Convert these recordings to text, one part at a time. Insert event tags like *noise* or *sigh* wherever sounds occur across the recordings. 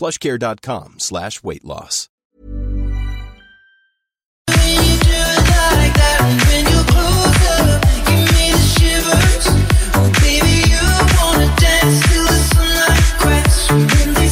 plushcare.com slash weight loss. Oh, baby, you wanna dance till the sunlight cracks when they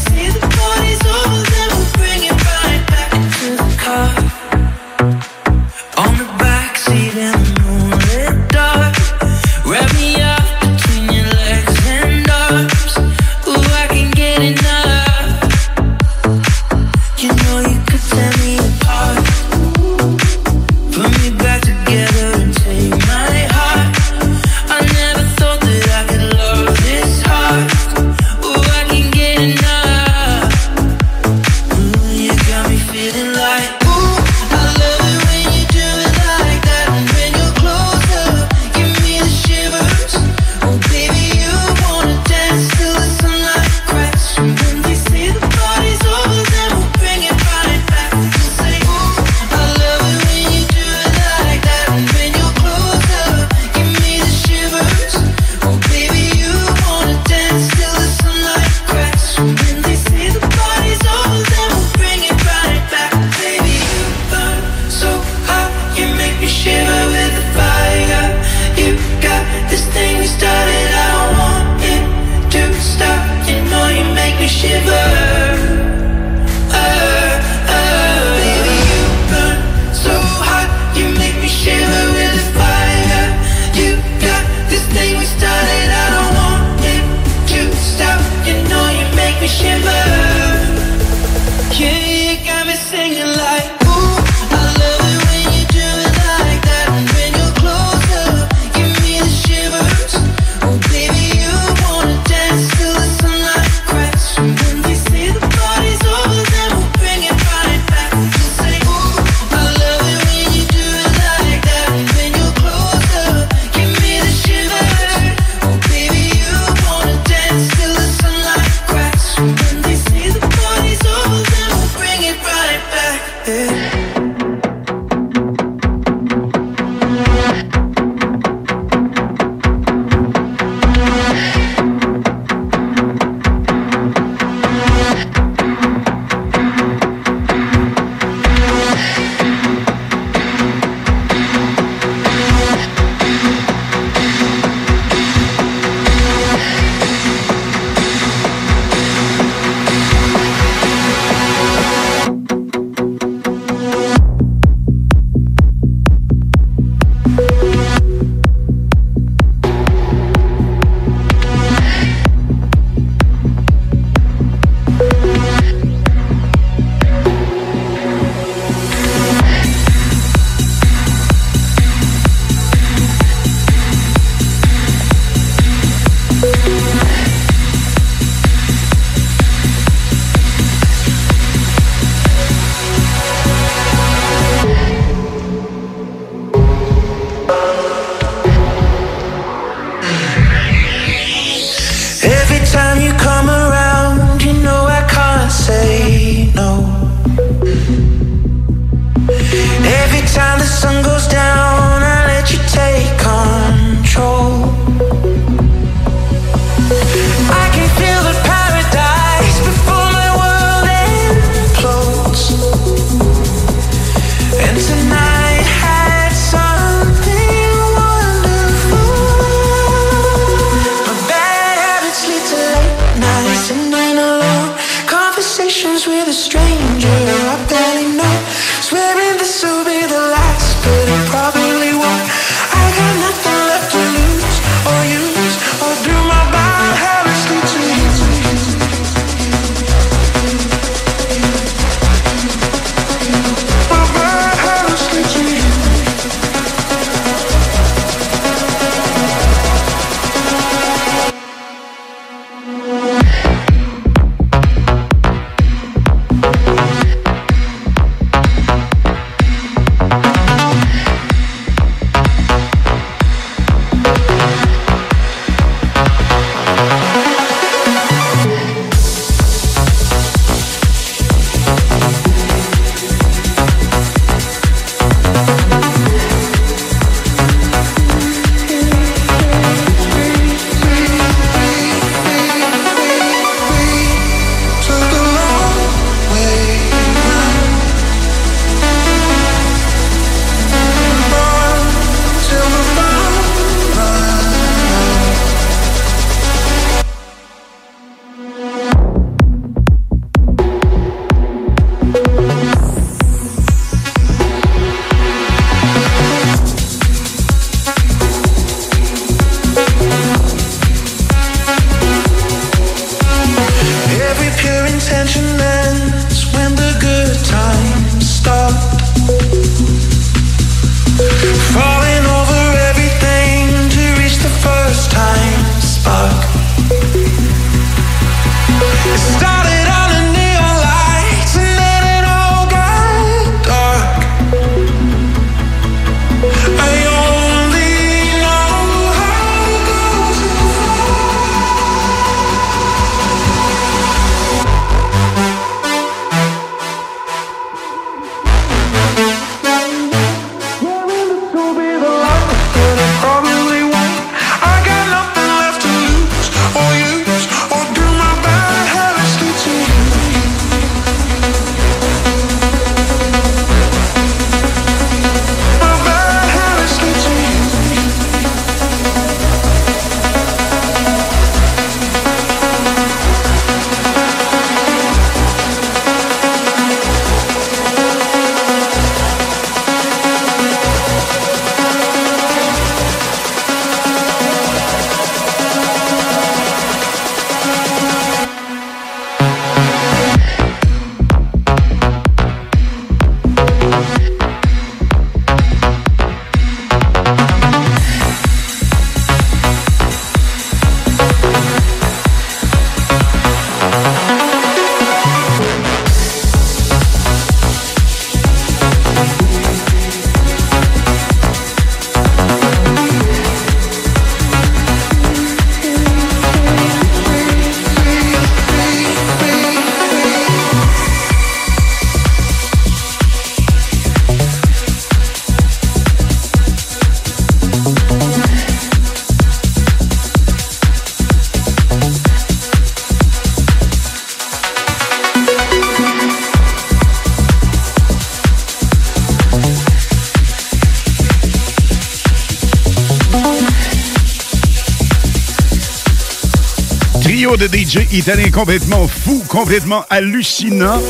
DJ italien complètement fou, complètement hallucinant,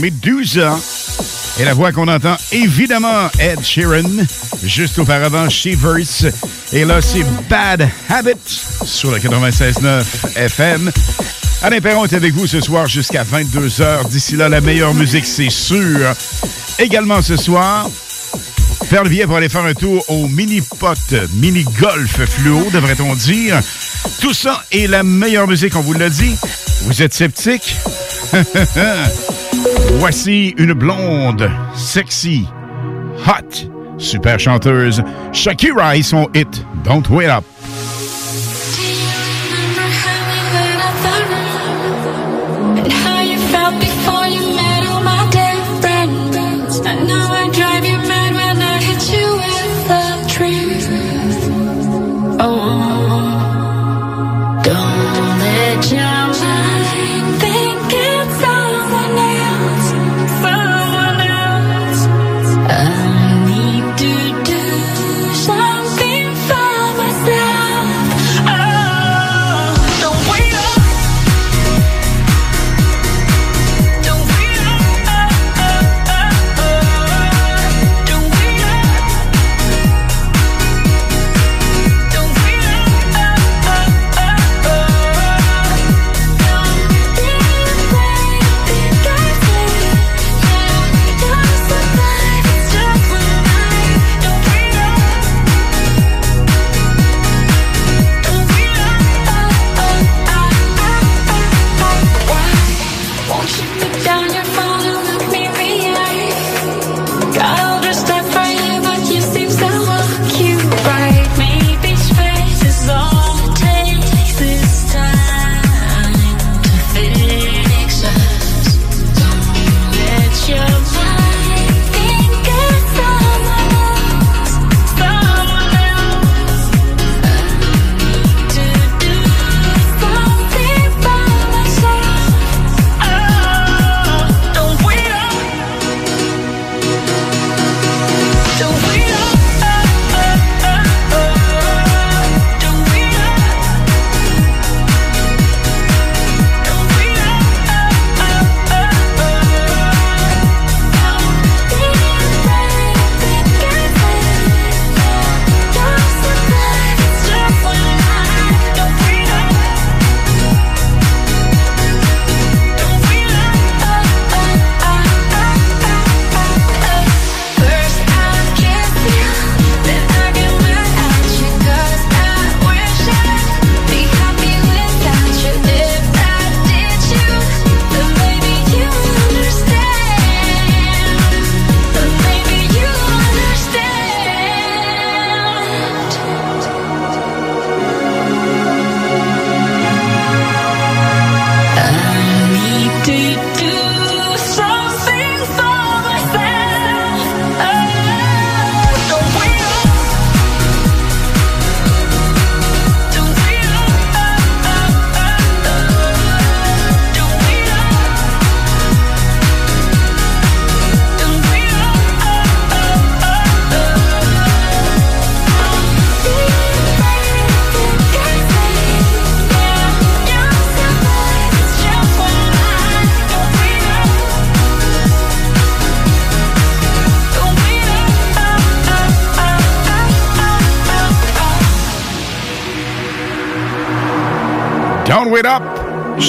Medusa. Et la voix qu'on entend, évidemment, Ed Sheeran. Juste auparavant, Shivers. Et là, c'est Bad Habit sur le 96.9 FM. Alain Perron est avec vous ce soir jusqu'à 22h. D'ici là, la meilleure musique, c'est sûr. Également ce soir, faire pour aller faire un tour au mini-pot, mini-golf fluo, devrait-on dire. Tout ça est la meilleure musique, on vous l'a dit. Vous êtes sceptique? *laughs* Voici une blonde, sexy, hot, super chanteuse, Shakira et son hit Don't Wait Up.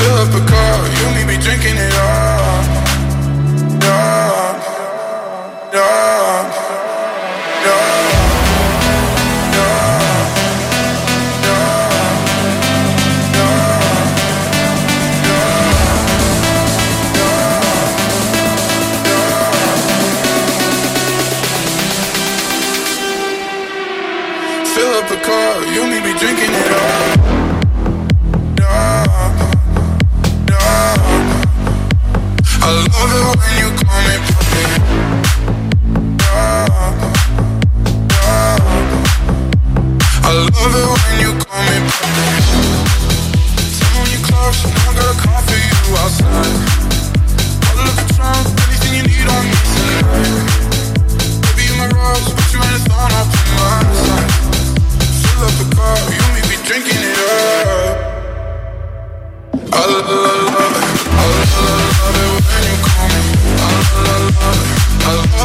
Fill up a car, you and me be drinking it up. Yeah, yeah, yeah. Fill up a car, you and me drinking it all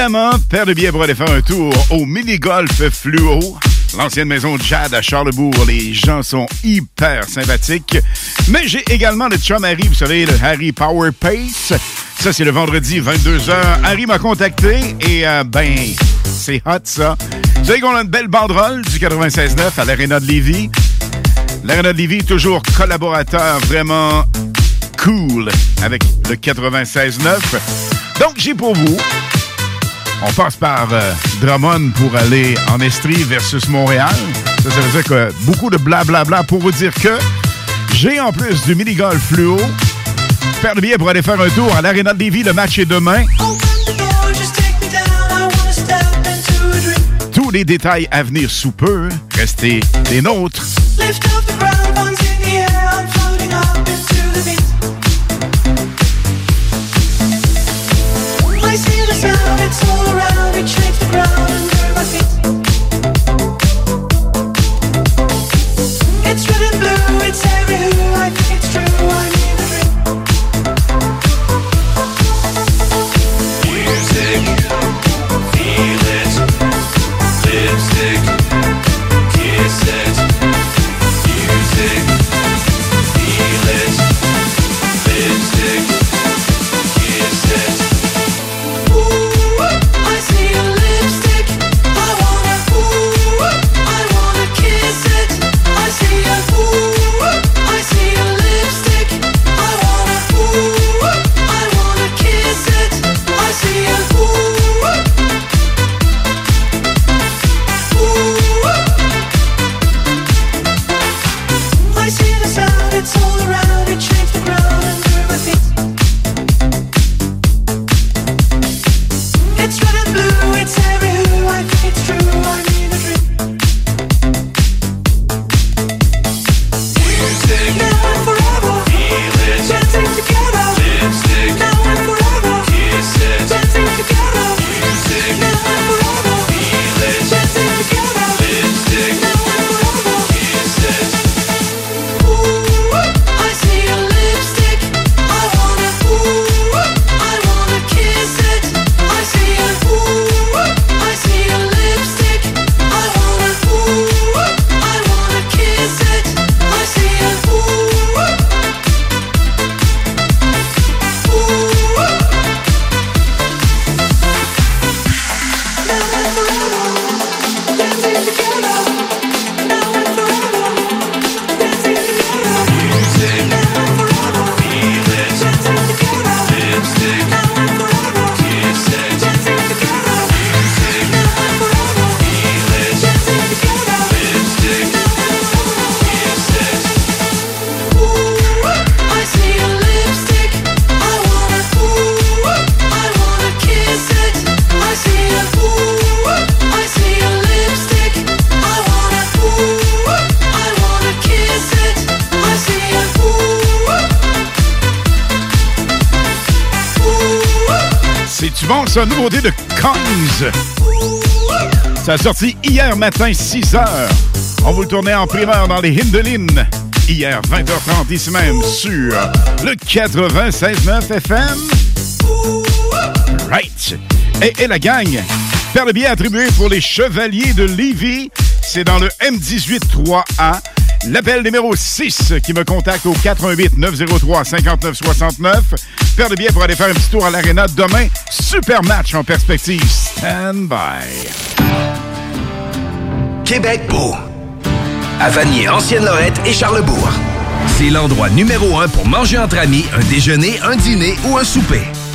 évidemment paire de pour aller faire un tour au mini-golf fluo. L'ancienne maison Jad à Charlebourg. Les gens sont hyper sympathiques. Mais j'ai également le chum Harry, vous savez, le Harry Power Pace. Ça, c'est le vendredi 22h. Harry m'a contacté et euh, ben, c'est hot ça. Vous savez qu'on a une belle banderole du 96.9 à l'Arena de Lévis. L'Arena de Lévis, toujours collaborateur vraiment cool avec le 96.9. Donc, j'ai pour vous, on passe par euh, Drummond pour aller en Estrie versus Montréal. Ça, ça veut dire que beaucoup de blablabla pour vous dire que j'ai en plus du mini-golf fluo. Paire de billets pour aller faire un tour à l'Arena de Lévis. Le match est demain. Tous les détails à venir sous peu. Restez des nôtres. Bon, ça, nouveauté de Kongs. Ça a sorti hier matin, 6 h. On vous le tournait en primeur dans les Hindelines. Hier, 20h30, ici même, sur le 96.9 FM. Right. Et, et la gang, faire le billet attribué pour les Chevaliers de Lévis, c'est dans le M18-3A. L'appel numéro 6 qui me contacte au 88 903 59 69. Faire le billet pour aller faire un petit tour à l'Arena demain. Super match en perspective. Stand by. Québec beau. À Vanier, Ancienne-Lorette et Charlebourg. C'est l'endroit numéro un pour manger entre amis, un déjeuner, un dîner ou un souper.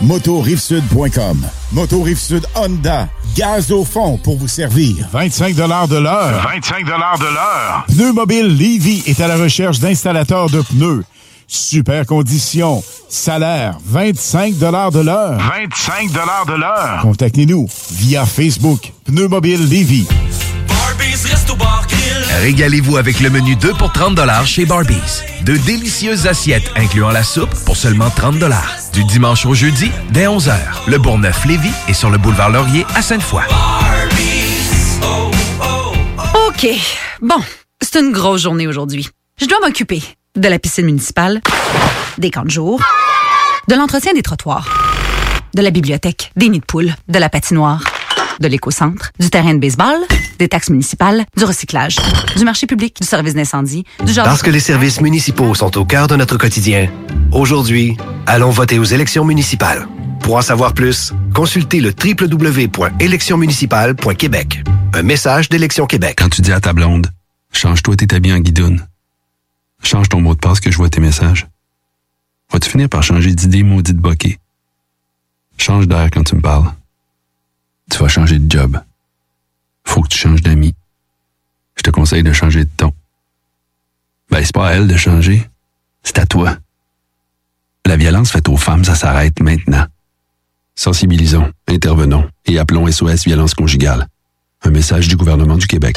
motorivesud.com. Moto Rive-Sud Honda. Gaz au fond pour vous servir. 25 de l'heure. 25 de l'heure. Pneu Mobile Levy est à la recherche d'installateurs de pneus. Super conditions. Salaire, 25 de l'heure. 25 de l'heure. Contactez-nous via Facebook. Pneu Mobile Levy. Régalez-vous avec le menu 2 pour 30 chez Barbies. De délicieuses assiettes incluant la soupe pour seulement 30 Du dimanche au jeudi, dès 11h. Le Bourgneuf-Lévis est sur le boulevard Laurier à Sainte-Foy. OK. Bon, c'est une grosse journée aujourd'hui. Je dois m'occuper de la piscine municipale, des camps de jour, de l'entretien des trottoirs, de la bibliothèque, des nids de poules, de la patinoire, de l'éco-centre, du terrain de baseball, des taxes municipales, du recyclage, du marché public, du service d'incendie, du genre... Parce que les services municipaux sont au cœur de notre quotidien, aujourd'hui, allons voter aux élections municipales. Pour en savoir plus, consultez le www.électionsmunicipales.québec. Un message d'Élection Québec. Quand tu dis à ta blonde, change-toi tes habits en guidoune. Change ton mot de passe que je vois tes messages. Vas-tu finir par changer d'idée maudite bokeh? Change d'air quand tu me parles. Tu vas changer de job. Faut que tu changes d'amis. Je te conseille de changer de ton. Ben, c'est pas à elle de changer. C'est à toi. La violence faite aux femmes, ça s'arrête maintenant. Sensibilisons, intervenons et appelons SOS Violence Conjugale. Un message du gouvernement du Québec.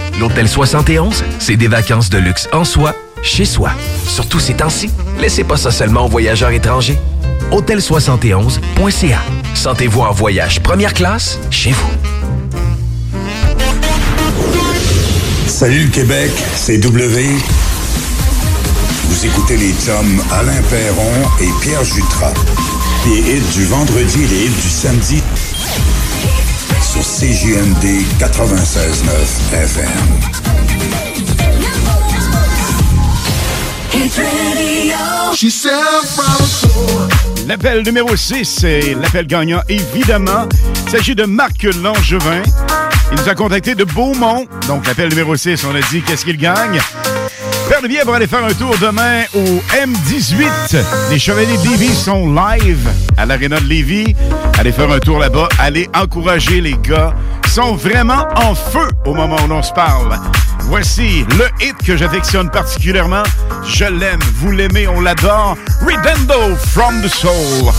L'Hôtel 71, c'est des vacances de luxe en soi, chez soi. Surtout ces temps-ci, laissez pas ça seulement aux voyageurs étrangers. Hôtel71.ca. Sentez-vous en voyage première classe chez vous. Salut le Québec, c'est W. Vous écoutez les chums Alain Perron et Pierre Jutras. Les hits du vendredi et les hits du samedi CJMD 96.9 FM. L'appel numéro 6, c'est l'appel gagnant, évidemment. Il s'agit de Marc Langevin. Il nous a contacté de Beaumont. Donc, l'appel numéro 6, on a dit qu'est-ce qu'il gagne? Faire le pour aller faire un tour demain au M18. Les Chevaliers de Lévis sont live à l'Arena de Lévis. Allez faire un tour là-bas. Allez encourager les gars qui sont vraiment en feu au moment où l'on se parle. Voici le hit que j'affectionne particulièrement. Je l'aime, vous l'aimez, on l'adore. Redendo from the Soul.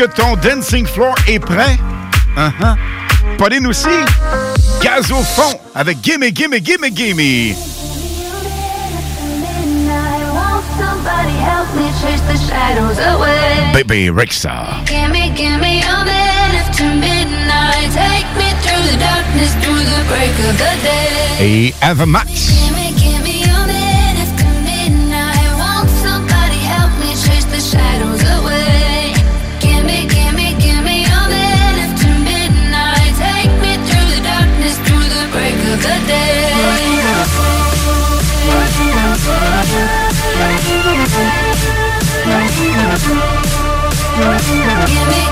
que ton dancing floor est prêt? Uh -huh. Pauline aussi. Gaz au fond avec Gimme, Gimme, Gimme, Gimme. Baby Rexa. Gimme, gimme a minute to midnight. Take me through the darkness, through the break of the day. Et Ava Max. Give me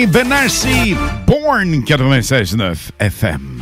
Ray Born 96.9 FM.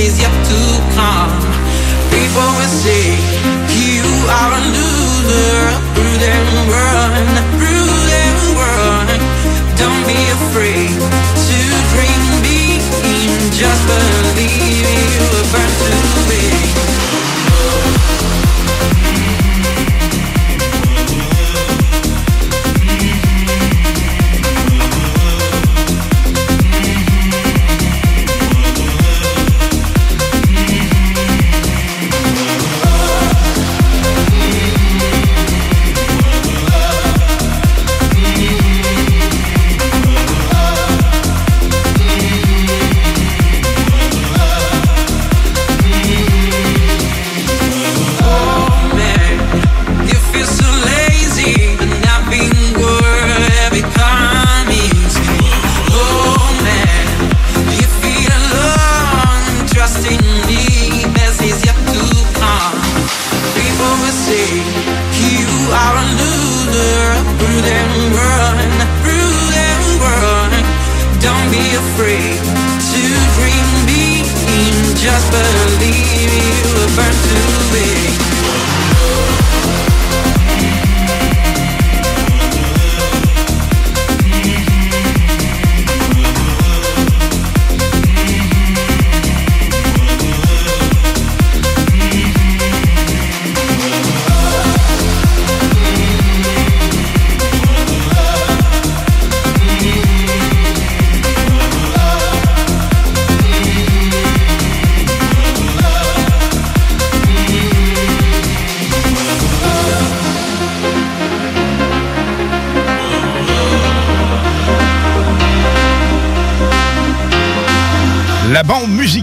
is yet to come. People will see.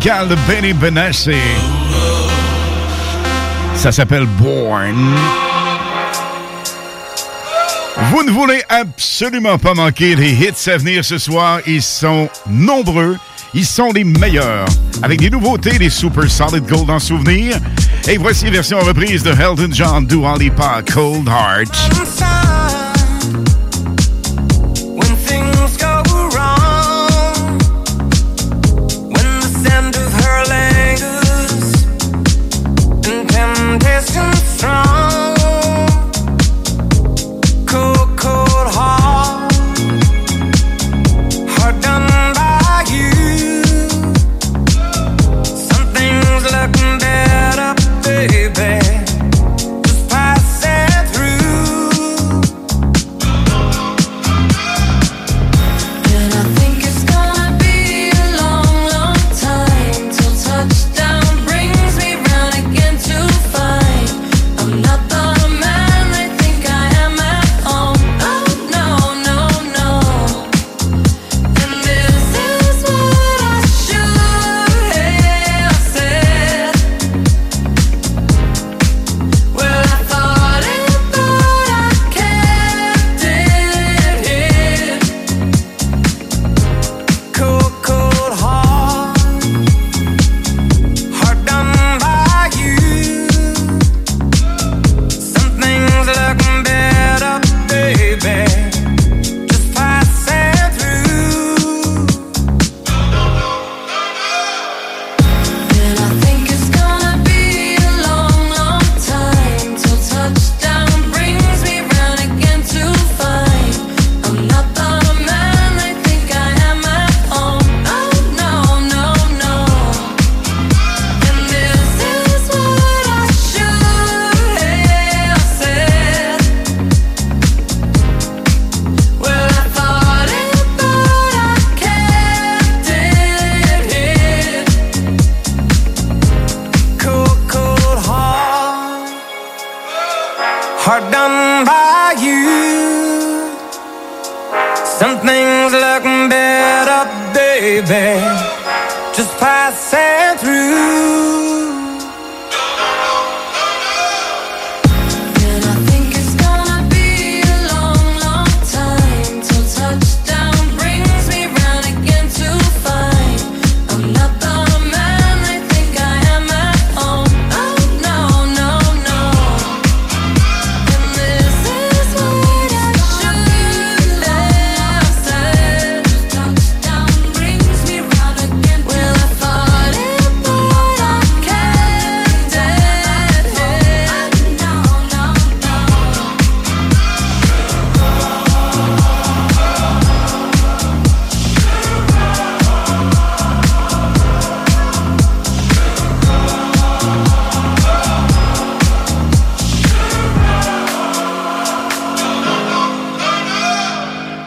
De Benny Benassi. Ça s'appelle Born. Vous ne voulez absolument pas manquer les hits à venir ce soir. Ils sont nombreux. Ils sont les meilleurs. Avec des nouveautés, des Super Solid Gold en souvenir. Et voici version reprise de Elton John, Dua Lipa, Cold Heart.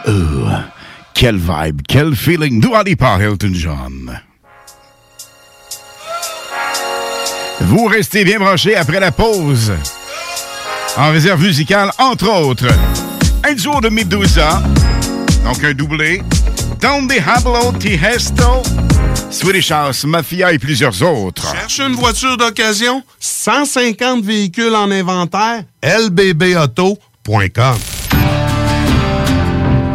Euh, quel vibe, quel feeling. Dua Lipa, Elton John. Vous restez bien branchés après la pause. En réserve musicale, entre autres, un duo de Medusa, donc un doublé, Don Diablo, Tiesto, Swedish House Mafia et plusieurs autres. Cherche une voiture d'occasion? 150 véhicules en inventaire? lbbauto.com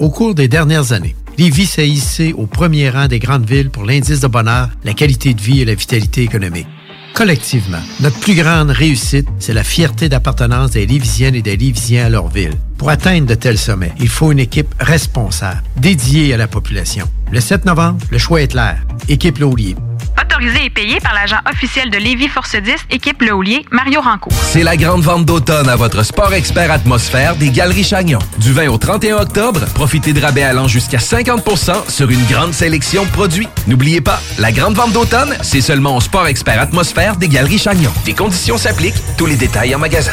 Au cours des dernières années, Lévis s'est hissé au premier rang des grandes villes pour l'indice de bonheur, la qualité de vie et la vitalité économique. Collectivement, notre plus grande réussite, c'est la fierté d'appartenance des Lévisiennes et des Lévisiens à leur ville. Pour atteindre de tels sommets, il faut une équipe responsable, dédiée à la population. Le 7 novembre, le choix est clair. Équipe Laulier. Autorisé et payé par l'agent officiel de Lévis Force 10, équipe Le Houlier, Mario Rancourt. C'est la grande vente d'automne à votre Sport Expert Atmosphère des Galeries Chagnon. Du 20 au 31 octobre, profitez de rabais allant jusqu'à 50% sur une grande sélection de produits. N'oubliez pas, la grande vente d'automne, c'est seulement au Sport Expert Atmosphère des Galeries Chagnon. Des conditions s'appliquent, tous les détails en magasin.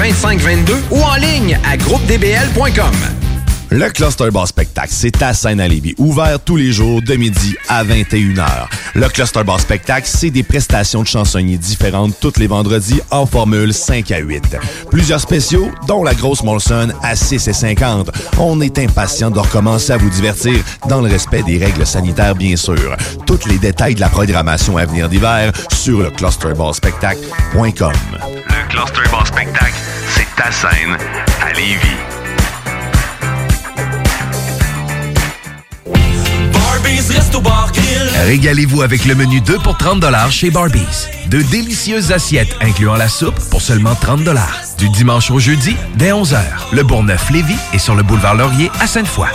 2522 ou en ligne à groupedbl.com. Le Cluster Bar Spectacle, c'est à Saint-Lévis, ouvert tous les jours de midi à 21h. Le Cluster Bar Spectacle, c'est des prestations de chansonniers différentes tous les vendredis en formule 5 à 8. Plusieurs spéciaux, dont la grosse Molson à 6 et 50. On est impatient de recommencer à vous divertir dans le respect des règles sanitaires, bien sûr. Tous les détails de la programmation à venir d'hiver sur le clusterbarspectacle.com. Le Cluster Bar Spectacle, c'est ta scène à Lévis. Régalez-vous avec le menu 2 pour 30 chez Barbies. De délicieuses assiettes incluant la soupe pour seulement 30 Du dimanche au jeudi, dès 11h. Le Bourgneuf-Lévis est sur le boulevard Laurier à Sainte-Foy.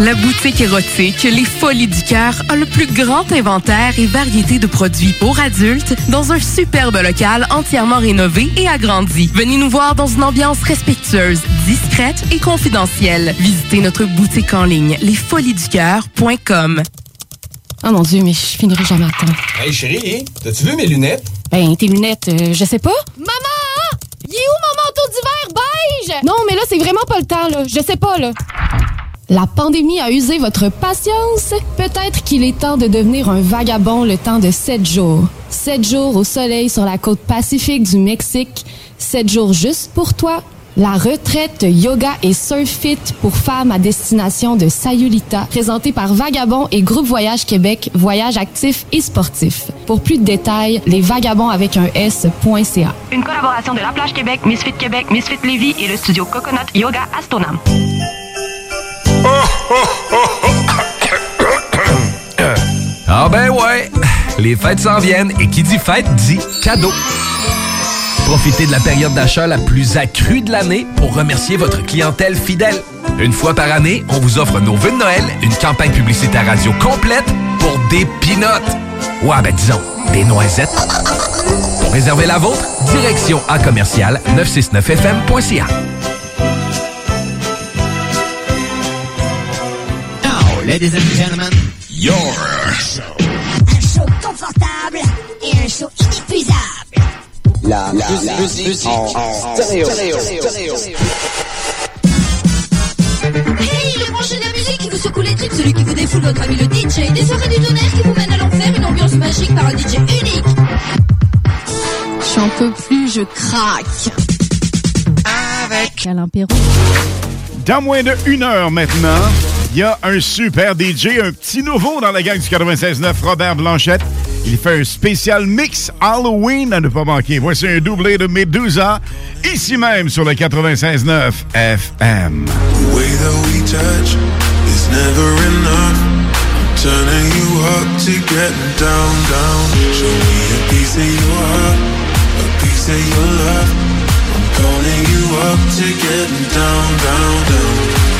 La boutique érotique Les Folies du Cœur a le plus grand inventaire et variété de produits pour adultes dans un superbe local entièrement rénové et agrandi. Venez nous voir dans une ambiance respectueuse, discrète et confidentielle. Visitez notre boutique en ligne lesfoliesducoeur.com. Oh mon Dieu, mais je finirai jamais à temps. Hey chérie, t'as-tu vu mes lunettes? Ben, tes lunettes, euh, je sais pas. Maman! Il est où mon manteau d'hiver beige? Non, mais là, c'est vraiment pas le temps, là. Je sais pas, là. La pandémie a usé votre patience? Peut-être qu'il est temps de devenir un vagabond le temps de sept jours. Sept jours au soleil sur la côte pacifique du Mexique. Sept jours juste pour toi. La retraite yoga et surf fit pour femmes à destination de Sayulita, présentée par Vagabond et Groupe Voyage Québec, voyage actif et sportif. Pour plus de détails, les vagabonds avec un S.ca. Une collaboration de La Plage Québec, Misfit Québec, Misfit Lévis et le studio Coconut Yoga Astonam. Ah ben ouais, les fêtes s'en viennent et qui dit fête dit cadeau. Profitez de la période d'achat la plus accrue de l'année pour remercier votre clientèle fidèle. Une fois par année, on vous offre nos vœux de Noël, une campagne publicitaire radio complète pour des pinottes. Ouais, ben disons, des noisettes. Pour réserver la vôtre, direction à commercial 969fm.ca. ladies and gentlemen, your show. Un show confortable et un show inépuisable. La, la, la musique, en, stéréo. Hey, le branché de la musique qui vous secoue les tripes, celui qui vous défoule votre ami le DJ, des soirées du tonnerre qui vous mènent à l'enfer, une ambiance magique par un DJ unique. J'en peux plus, je craque. Avec Alain Perron. Dans moins de une heure maintenant, il y a un super DJ, un petit nouveau dans la gang du 96.9, Robert Blanchette. Il fait un spécial mix Halloween à ne pas manquer. Voici un doublé de Medusa, ici même sur le 96.9 FM. The way that we touch is never enough. I'm turning you up to getting down, down. Show me a piece of your heart, a piece of your love. I'm calling you up to getting down, down, down.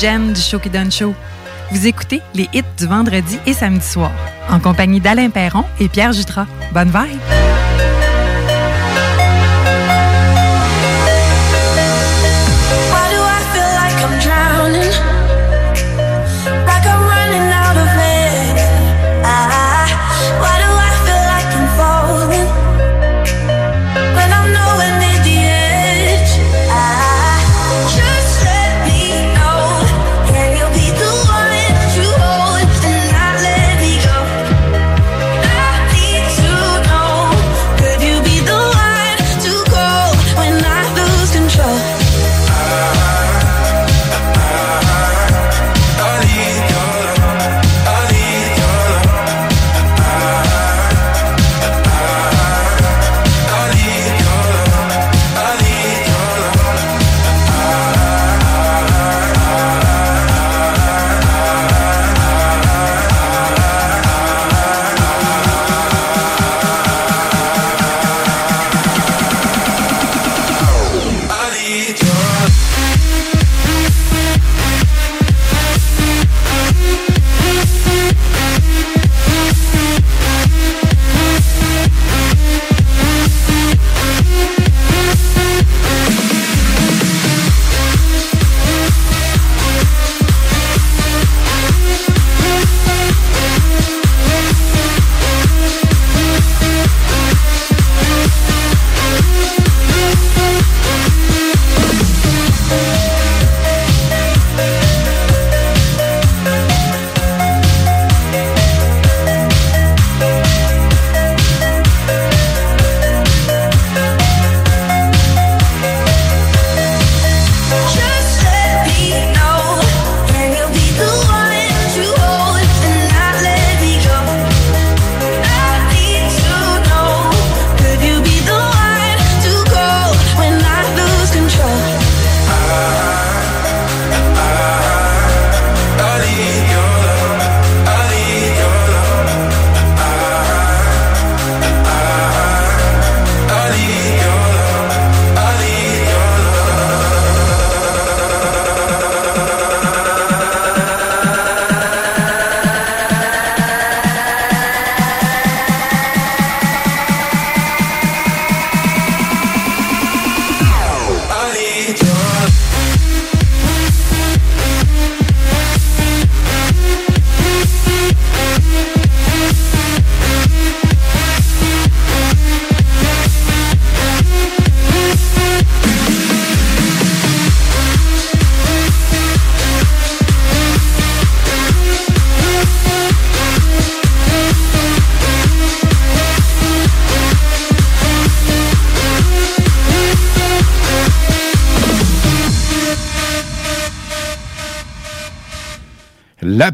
Jam du Show qui donne show. Vous écoutez les hits du vendredi et samedi soir en compagnie d'Alain Perron et Pierre Jutras. Bonne vibe!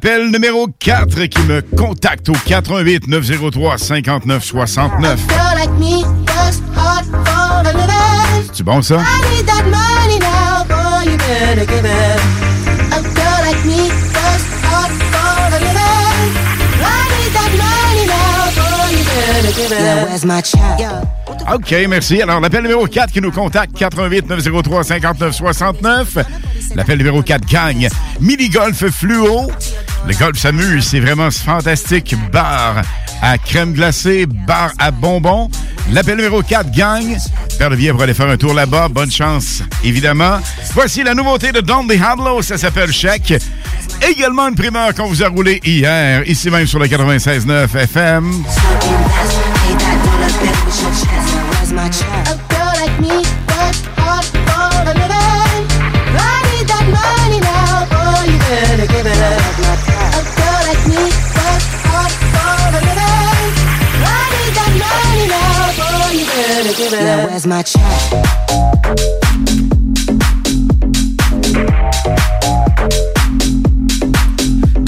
L'appel numéro 4 qui me contacte au 418 903 59 69. C'est bon ça? Where's my child? OK, merci. Alors, l'appel numéro 4 qui nous contacte, 88 903 59 69. L'appel numéro 4 gagne mini-golf fluo. Le golf s'amuse, c'est vraiment fantastique. Bar à crème glacée, bar à bonbons. L'appel numéro 4 gagne. Père de pour aller faire un tour là-bas. Bonne chance, évidemment. Voici la nouveauté de Don Diablo, ça s'appelle Chèque. Également une primeur qu'on vous a roulé hier, ici même sur le 96.9 FM. A girl like me works hard for a living. I need that money now, boy, you better give it up. A girl like me works hard for a living. I need that money now, boy, you better give it up. Now where's my check?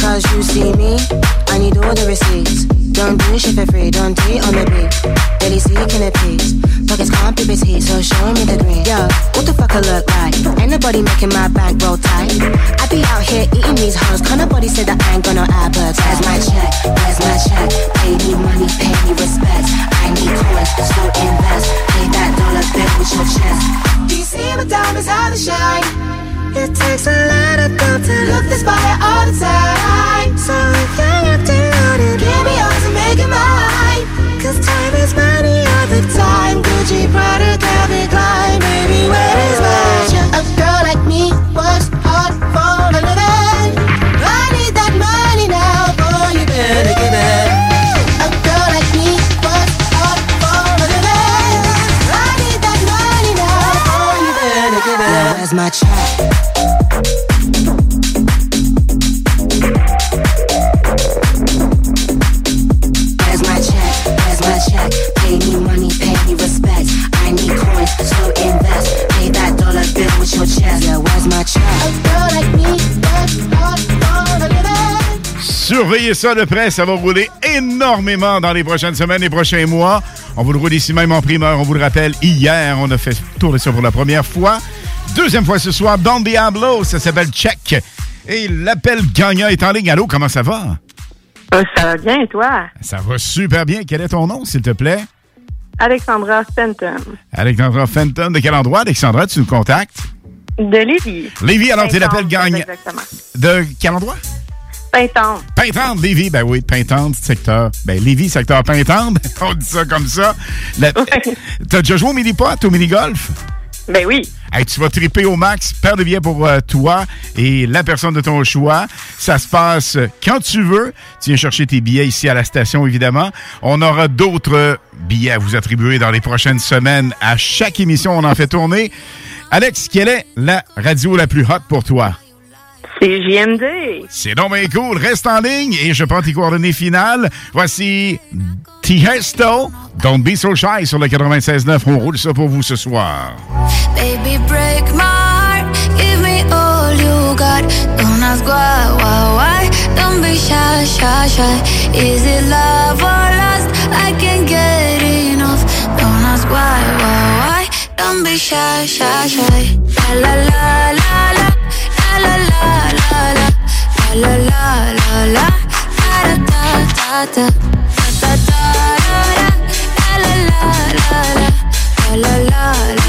Cause you see me, I need all the receipts. Don't do shit for free, don't date on the beat. Daily seeking a piece. Pockets can't be petite, so show me the green. Yo, what the fuck I look like? Ain't nobody making my bank roll tight. I be out here eating these hoes. Can't nobody say that I ain't got no appetite. Where's my check? Where's my check? Pay me money, pay me respect. I need coins, so invest. Pay that dollar bill with your chest. Do you see my diamonds how they shine? It takes a lot of gold to look this fire all the time. So if locked and loaded, give me and make it mine. Cause time is money all the time. Gucci, Prada, Calvin Klein. Baby, where is my check? A girl like me works hard for a living. I need that money now, boy, you better give it. A girl like Surveillez ça de près, ça va rouler énormément dans les prochaines semaines, les prochains mois. On vous le roule ici même en primeur, on vous le rappelle. Hier, on a fait tourner ça pour la première fois. Deuxième fois ce soir, Don Diablo, ça s'appelle Check. Et l'appel gagnant est en ligne. Allô, comment ça va? Euh, ça va bien, et toi? Ça va super bien. Quel est ton nom, s'il te plaît? Alexandra Stanton. Alexandra Fenton. De quel endroit, Alexandra, tu nous contactes? De Lévis. Lévis, alors t'es l'appel gagnant. Exactement. De quel endroit? Pintante. Pintante, Lévis, ben oui, Pintante, secteur. Ben, Lévis, secteur Pintante, *laughs* on dit ça comme ça. La- *laughs* T'as déjà joué au mini-pot, au mini-golf? Ben oui. Hey, tu vas triper au max, paire de billets pour euh, toi et la personne de ton choix. Ça se passe quand tu veux. Tu viens chercher tes billets ici à la station, évidemment. On aura d'autres euh, billets à vous attribuer dans les prochaines semaines. À chaque émission, on en fait tourner. Alex, quelle est la radio la plus hot pour toi? C'est JMD. C'est donc bien cool. Reste en ligne et je prends tes coordonnées finales. Voici Tiesto, Don't Be So Shy sur le 96.9. On roule ça pour vous ce soir. Baby, break my heart. Give me all you got. Don't ask why, why, why. Don't be shy, shy, shy. Is it love or lust? I can't get enough. Don't ask why, why, why. Don't be shy, shy, shy. La la la la la. La La la la la da da da. Da da da da da. La la la la la. La la la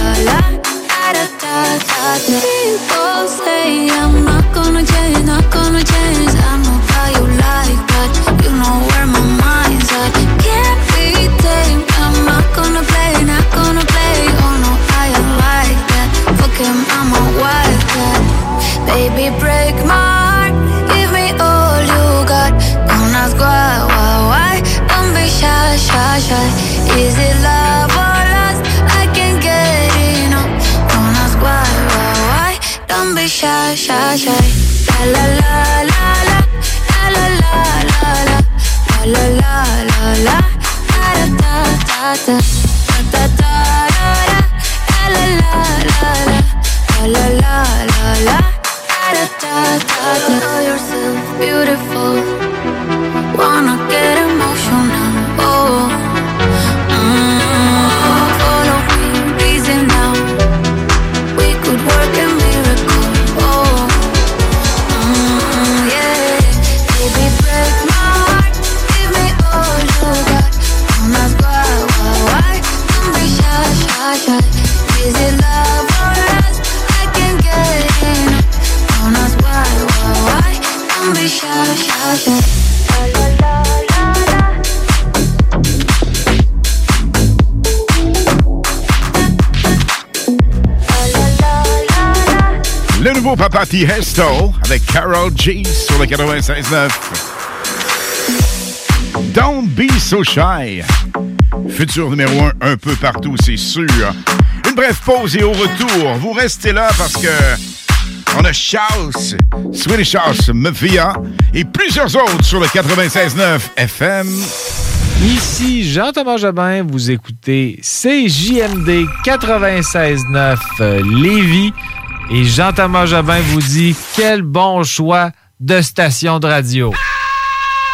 Avec Carol G sur le 96.9. Don't be so shy. Futur numéro un un peu partout, c'est sûr. Une brève pause et au retour, vous restez là parce que on a Charles, Swedish House, Mafia et plusieurs autres sur le 96.9 FM. Ici Jean-Thomas Jobin, vous écoutez CJMD 96.9 euh, Lévis et Jean-Thomas Jobin vous dit quel bon choix de station de radio.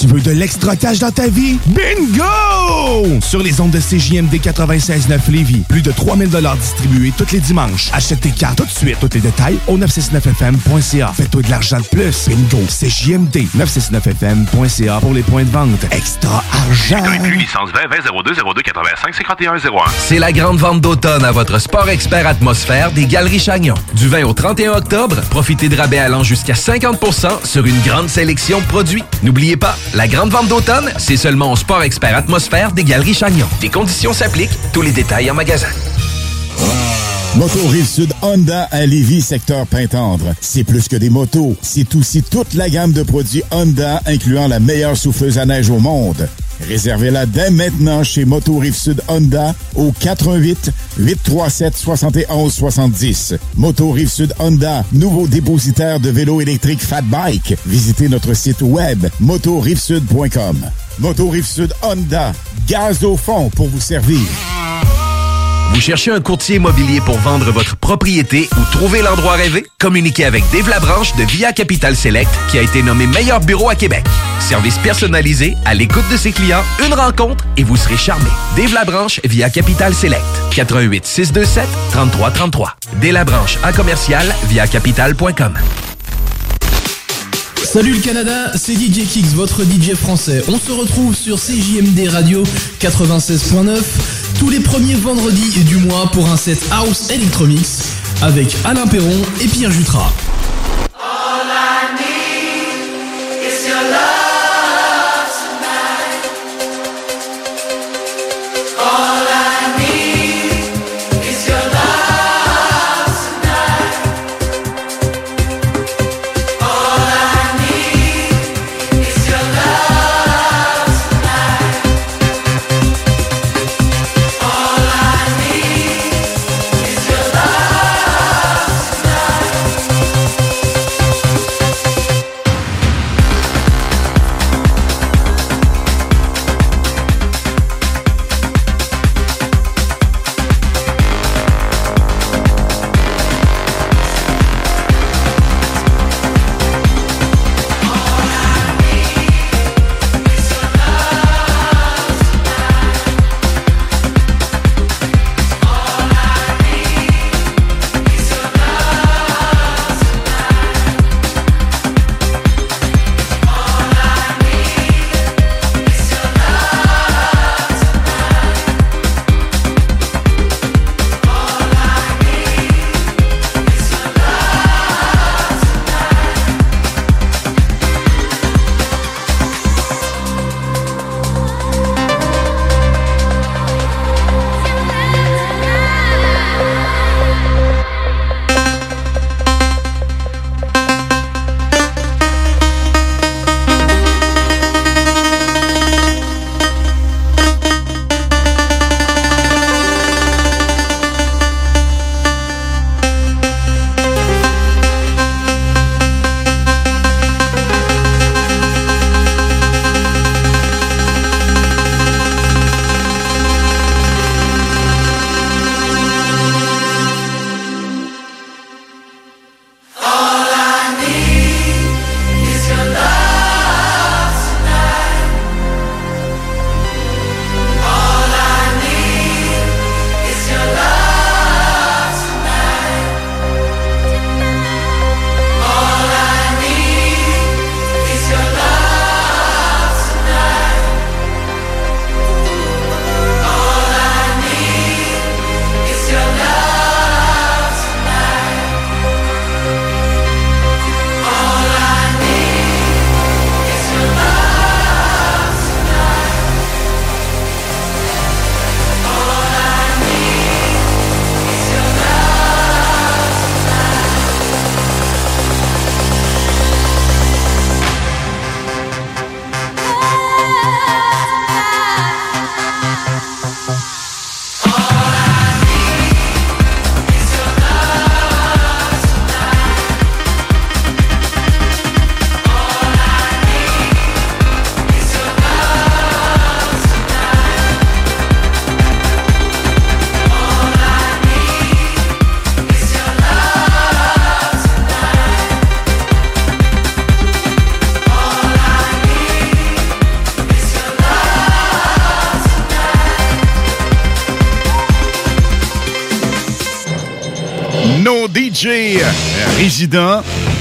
Tu veux de l'extra cash dans ta vie? Bingo! Sur les ondes de CJMD 96.9 Lévis, plus de 3000 distribués tous les dimanches. Achète tes cartes tout de suite. Tous les détails au 969FM.ca. Fais-toi de l'argent de plus. Bingo! CJMD 969FM.ca pour les points de vente. Extra argent! Inclus licence 20 20 02 02 85 51 01. C'est la grande vente d'automne à votre sport expert atmosphère des Galeries Chagnon. Du 20 au 31 octobre, profitez de rabais allant jusqu'à 50% sur une grande sélection de produits. N'oubliez pas, la grande vente d'automne, c'est seulement au sport expert atmosphère des Galeries Chagnon. Des conditions s'appliquent, tous les détails en magasin. Moto Rive-Sud Honda à Lévis, secteur Pintendre. C'est plus que des motos, c'est aussi toute la gamme de produits Honda, incluant la meilleure souffleuse à neige au monde. Réservez-la dès maintenant chez Moto Rive-Sud Honda au 88 837 71 70. Moto Rive-Sud Honda, nouveau dépositaire de vélos électriques Fat Bike. Visitez notre site web motorivesud.com. Moto Rive-Sud Honda, gaz au fond pour vous servir. Vous cherchez un courtier immobilier pour vendre votre propriété ou trouver l'endroit rêvé? Communiquez avec Dave Labranche de Via Capital Select qui a été nommé meilleur bureau à Québec. Service personnalisé, à l'écoute de ses clients, une rencontre et vous serez charmé. Dave Labranche via Capital Select. 88 627 3333. Dave Labranche à commercial via capital.com. Salut le Canada, c'est DJ Kix, votre DJ français. On se retrouve sur CJMD Radio 96.9 tous les premiers vendredis du mois pour un set House Electromix avec Alain Perron et Pierre Jutras.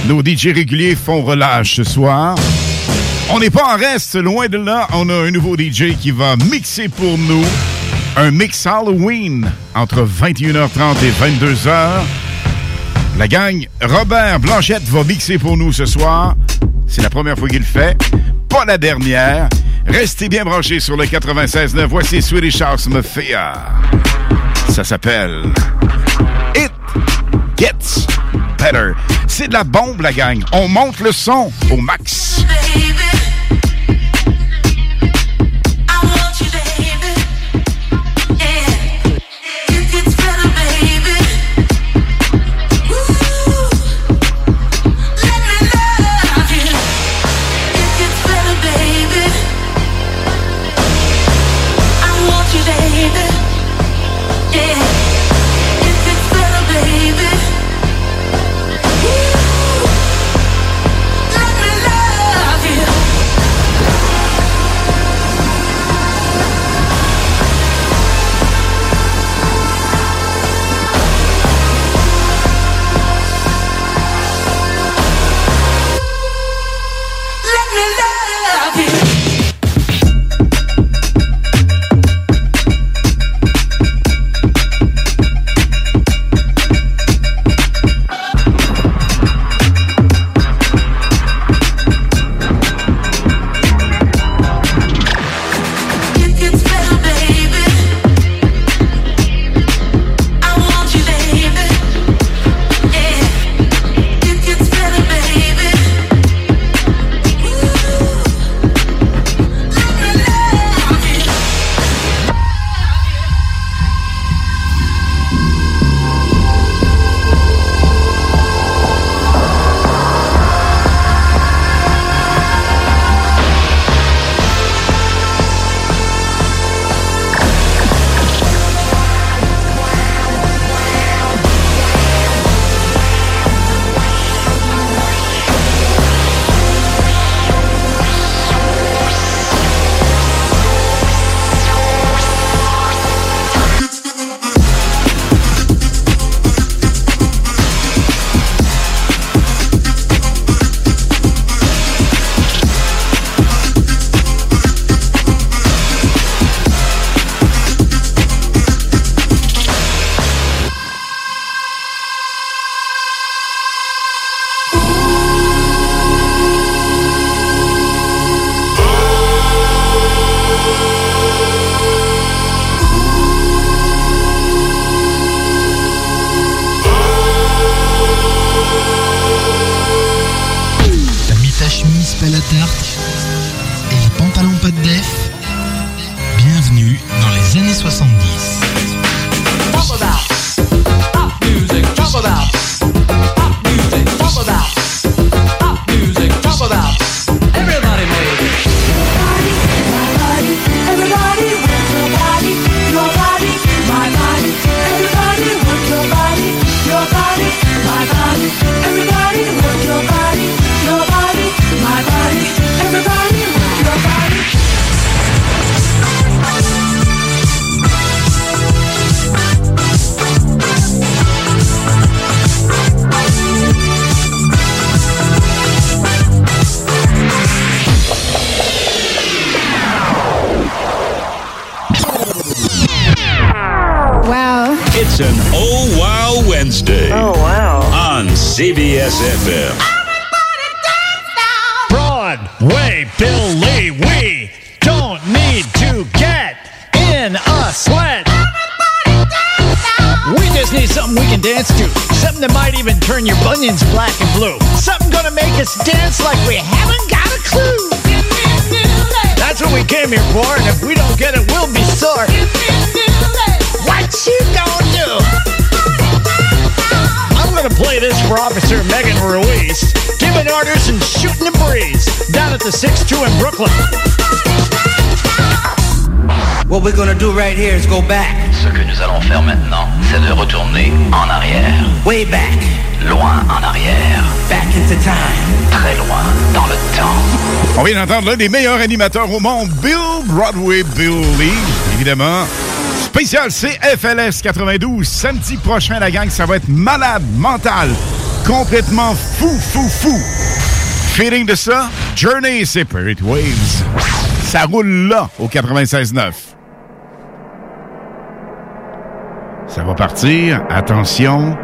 Nos DJ réguliers font relâche ce soir. On n'est pas en reste, loin de là. On a un nouveau DJ qui va mixer pour nous un mix Halloween entre 21h30 et 22h. La gang Robert Blanchette va mixer pour nous ce soir. C'est la première fois qu'il le fait, pas la dernière. Restez bien branchés sur le 96.9. Voici Swedish House Mafia. Ça s'appelle It Gets Better. C'est de la bombe, la gang. On monte le son au max. That's what we came here and if we don't get it, we'll be sore. What you gonna do? I'm gonna play this for Officer Megan Ruiz, giving orders and shooting the breeze down at the 6-2 in Brooklyn. What we're gonna do right here is go back. Ce que nous allons faire maintenant, c'est de retourner en arrière. Way back. Loin en arrière. Back into time. Très loin dans le temps. On vient d'entendre l'un des meilleurs animateurs au monde, Bill Broadway Billy. Évidemment, Spécial CFLS 92. Samedi prochain, la gang, ça va être malade, mental, complètement fou, fou, fou. Feeling de ça? Journey, Spirit Waves. Ça roule là, au 96.9. Ça va partir. Attention.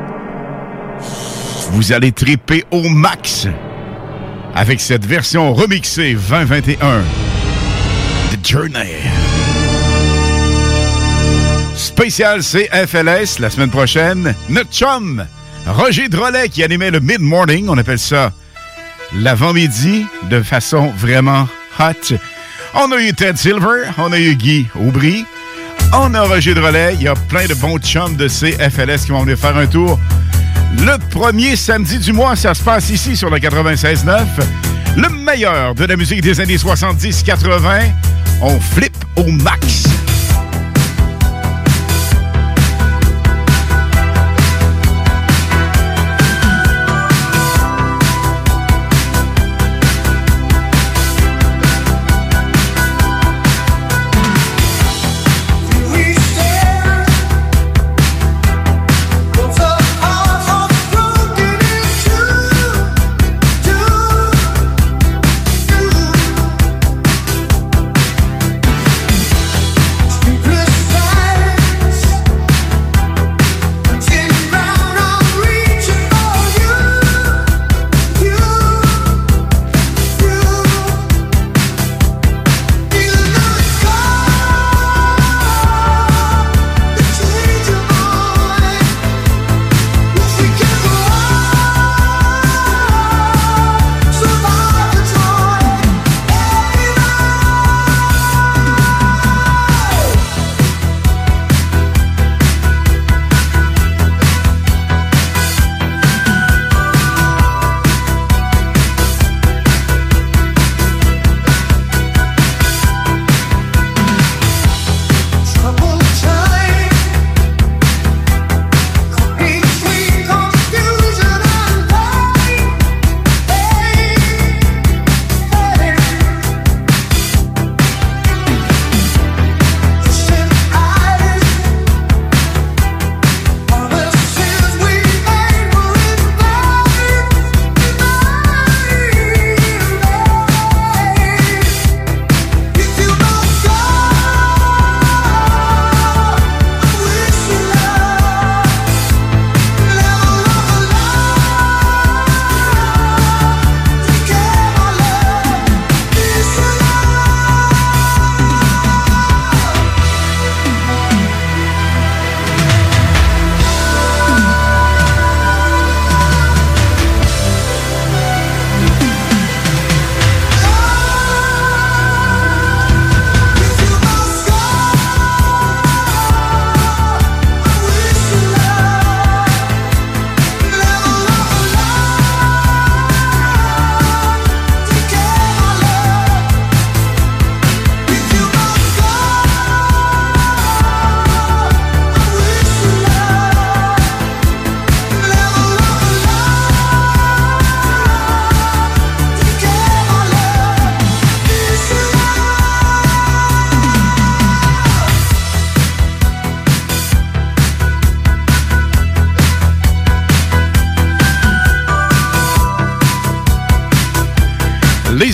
Vous allez triper au max avec cette version remixée 2021 de Journey. Spécial CFLS la semaine prochaine. Notre chum, Roger Drolet, qui animait le mid-morning. On appelle ça l'avant-midi de façon vraiment hot. On a eu Ted Silver, on a eu Guy Aubry, on a Roger Drolet. Il y a plein de bons chums de CFLS qui vont venir faire un tour. Le premier samedi du mois, ça se passe ici sur le 96.9. Le meilleur de la musique des années 70-80. On flippe au max.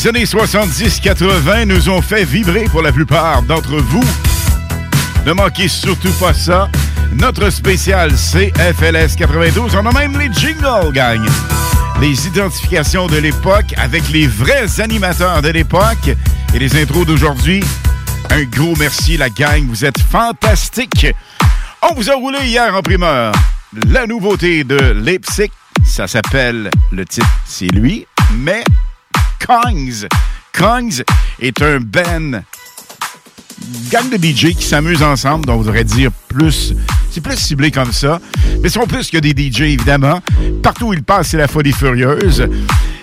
Les années 70-80 nous ont fait vibrer pour la plupart d'entre vous. Ne manquez surtout pas ça. Notre spécial CFLS 92, on a même les jingles, gang. Les identifications de l'époque avec les vrais animateurs de l'époque et les intros d'aujourd'hui. Un gros merci, la gang. Vous êtes fantastiques. On vous a roulé hier en primeur. La nouveauté de Leipzig, ça s'appelle, le titre, c'est lui, mais Kongs. Kongs est un band gang de DJ qui s'amusent ensemble, donc on devrait dire plus. C'est plus ciblé comme ça. Mais ils sont plus que des DJ, évidemment. Partout où ils passent, c'est la folie furieuse.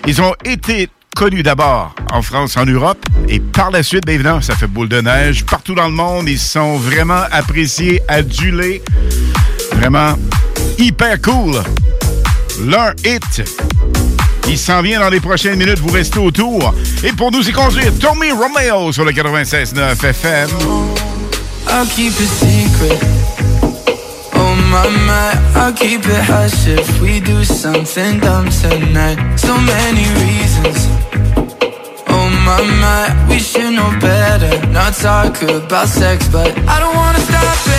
Ils ont été connus d'abord en France, en Europe, et par la suite, bien évidemment, ça fait boule de neige. Partout dans le monde, ils sont vraiment appréciés, adulés. Vraiment hyper cool. Leur hit il s'en vient dans les prochaines minutes. Vous restez autour. Et pour nous y conduire, Tommy Romeo sur le 96.9 FM. I'll keep it secret. Oh my my, I'll keep it hush if we do something dumb tonight. So many reasons. Oh my my, we should know better. Not talk about sex, but I don't wanna stop it.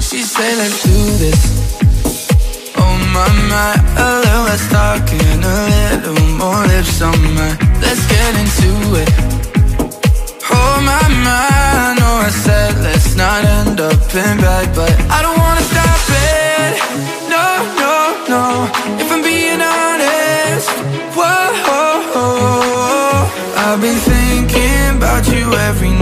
She let's do this. Oh my my, a little talking, a little more lips on. Let's get into it. Oh my my, I know I said let's not end up in bed, but I don't wanna stop it. No, no, no. If I'm being honest, whoa. I've been thinking about you every night,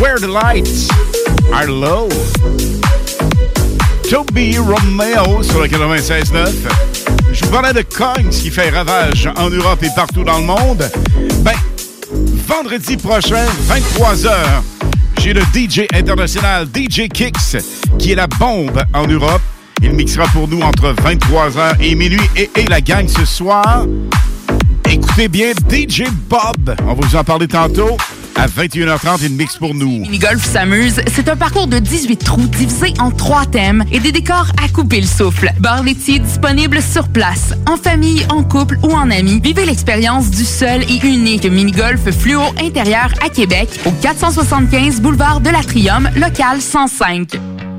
where the lights are low. Toby Romeo sur le 96.9. Je vous parlais de ce qui fait ravage en Europe et partout dans le monde. Ben, vendredi prochain, 23h, j'ai le DJ international DJ Kicks, qui est la bombe en Europe. Il mixera pour nous entre 23h et minuit. Et, la gang ce soir, écoutez bien DJ Bob. On va vous en parler tantôt. À 21h30, il mixe pour nous. Minigolf s'amuse, c'est un parcours de 18 trous divisé en trois thèmes et des décors à couper le souffle. Bar laitier disponible sur place, en famille, en couple ou en amis. Vivez l'expérience du seul et unique minigolf fluo intérieur à Québec au 475 boulevard de l'Atrium, local 105.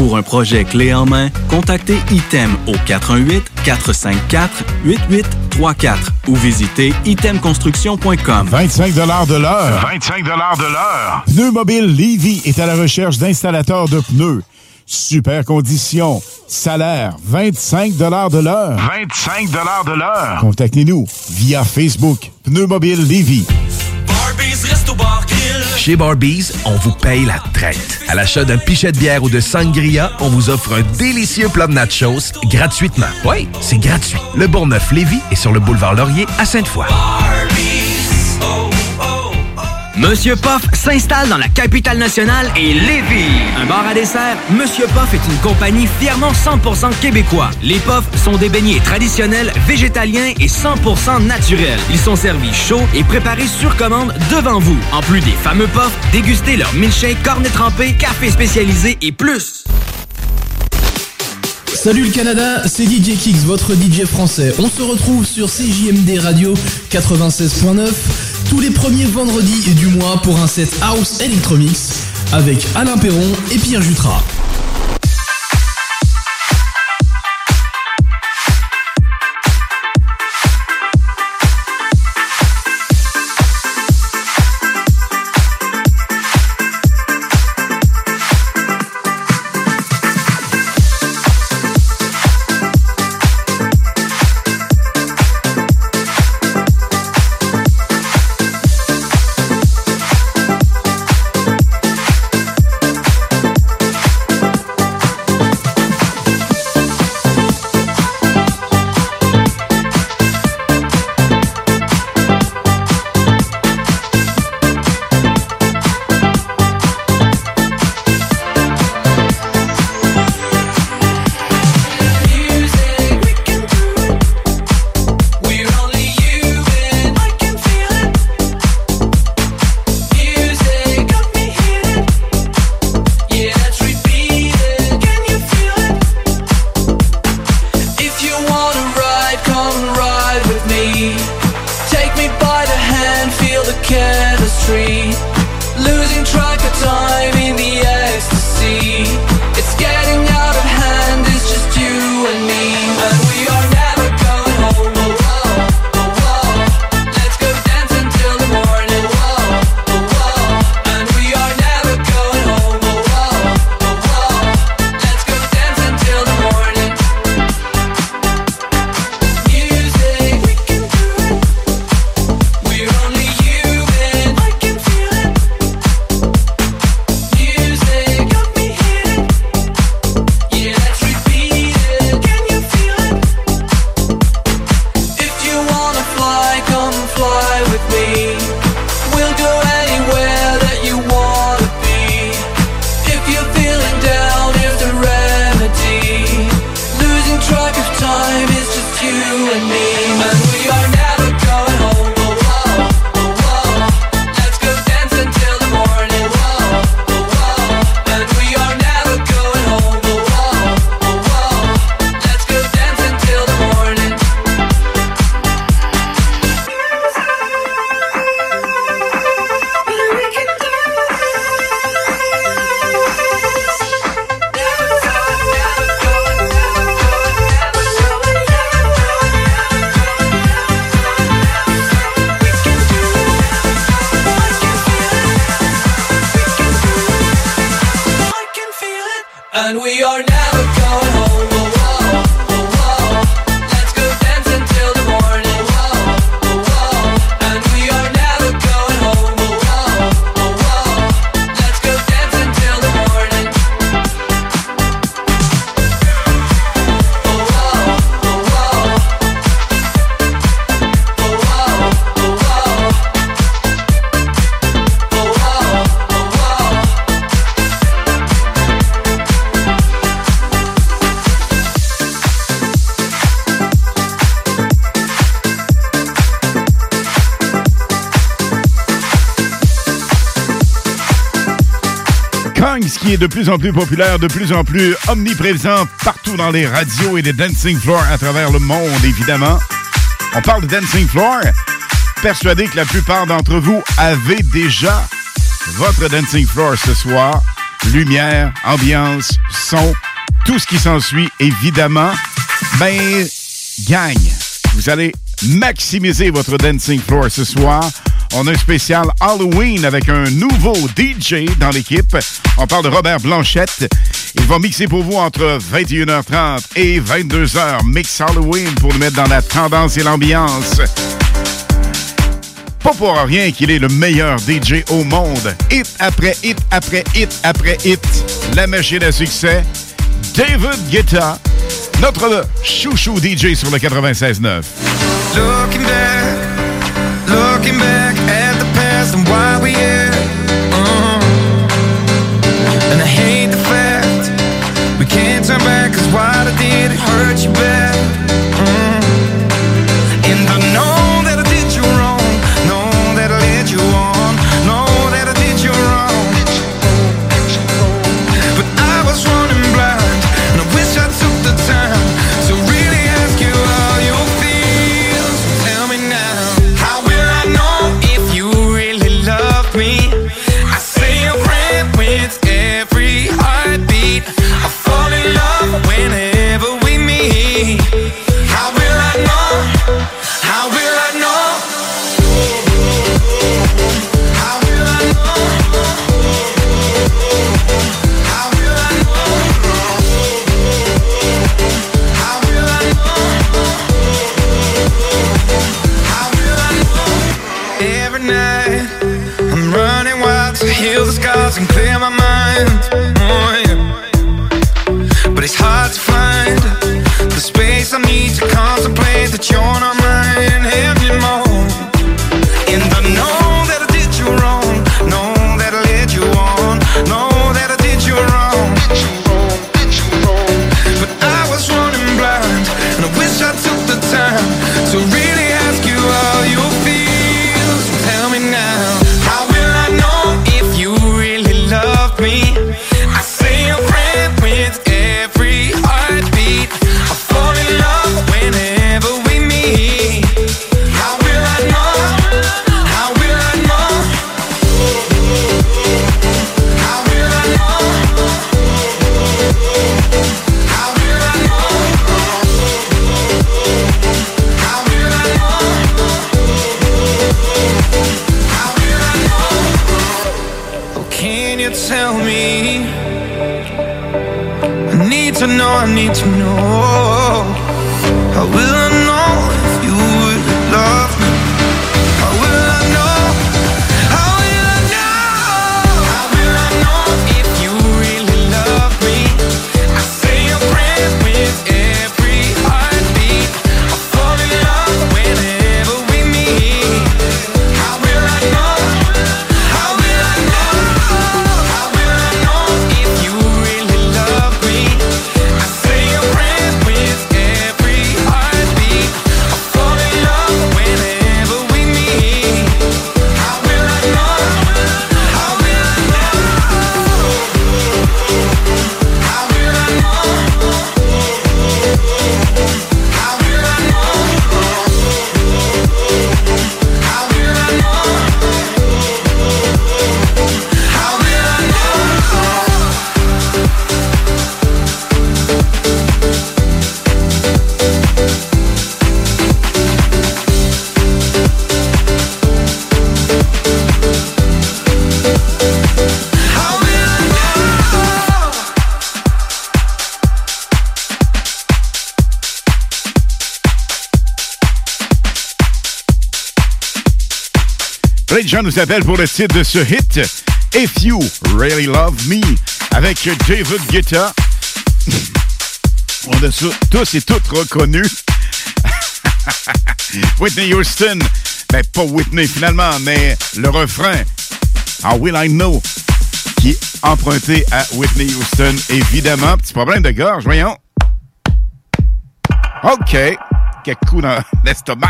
Pour un projet clé en main, contactez ITEM au 418-454-8834 ou visitez itemconstruction.com. 25 de l'heure. 25 de l'heure. Pneu Mobile Levy est à la recherche d'installateurs de pneus. Super conditions. Salaire, 25 de l'heure. 25 de l'heure. Contactez-nous via Facebook. Pneu Mobile Levy. Chez Barbies, on vous paye la traite. À l'achat d'un pichet de bière ou de sangria, on vous offre un délicieux plat de nachos gratuitement. Oui, c'est gratuit. Le Bourgneuf-Lévis est sur le boulevard Laurier à Sainte-Foy. Monsieur Poff s'installe dans la capitale nationale et Lévis. Un bar à dessert, Monsieur Poff est une compagnie fièrement 100% québécois. Les Poffs sont des beignets traditionnels, végétaliens et 100% naturels. Ils sont servis chauds et préparés sur commande devant vous. En plus des fameux Poffs, dégustez leur milkshake, cornet trempé, café spécialisé et plus. Salut le Canada, c'est DJ Kicks, votre DJ français. On se retrouve sur CJMD Radio 96.9 tous les premiers vendredis du mois pour un set House Electromix avec Alain Perron et Pierre Jutras. de plus en plus populaire, de plus en plus omniprésent partout dans les radios et les dancing floors à travers le monde, évidemment. On parle de dancing floor. Persuadé que la plupart d'entre vous avez déjà votre dancing floor ce soir. Lumière, ambiance, son, tout ce qui s'ensuit, évidemment. Ben, gagne. Vous allez maximiser votre dancing floor ce soir. On a un spécial Halloween avec un nouveau DJ dans l'équipe. On parle de Robert Blanchette. Il va mixer pour vous entre 21h30 et 22h. Mix Halloween pour nous mettre dans la tendance et l'ambiance. Pas pour rien qu'il est le meilleur DJ au monde. Hit après hit après hit après hit. La machine à succès. David Guetta. Notre chouchou DJ sur le 96.9. Looking can't turn back Cause what I did, it hurt you bad nous appellent pour le titre de ce hit, If You Really Love Me, avec David Guetta. On a tous et toutes reconnu. *laughs* Whitney Houston. Ben, pas Whitney finalement, mais le refrain, How Will I Know, qui est emprunté à Whitney Houston, évidemment. Petit problème de gorge, voyons. OK. Quelques coups dans *laughs* l'estomac.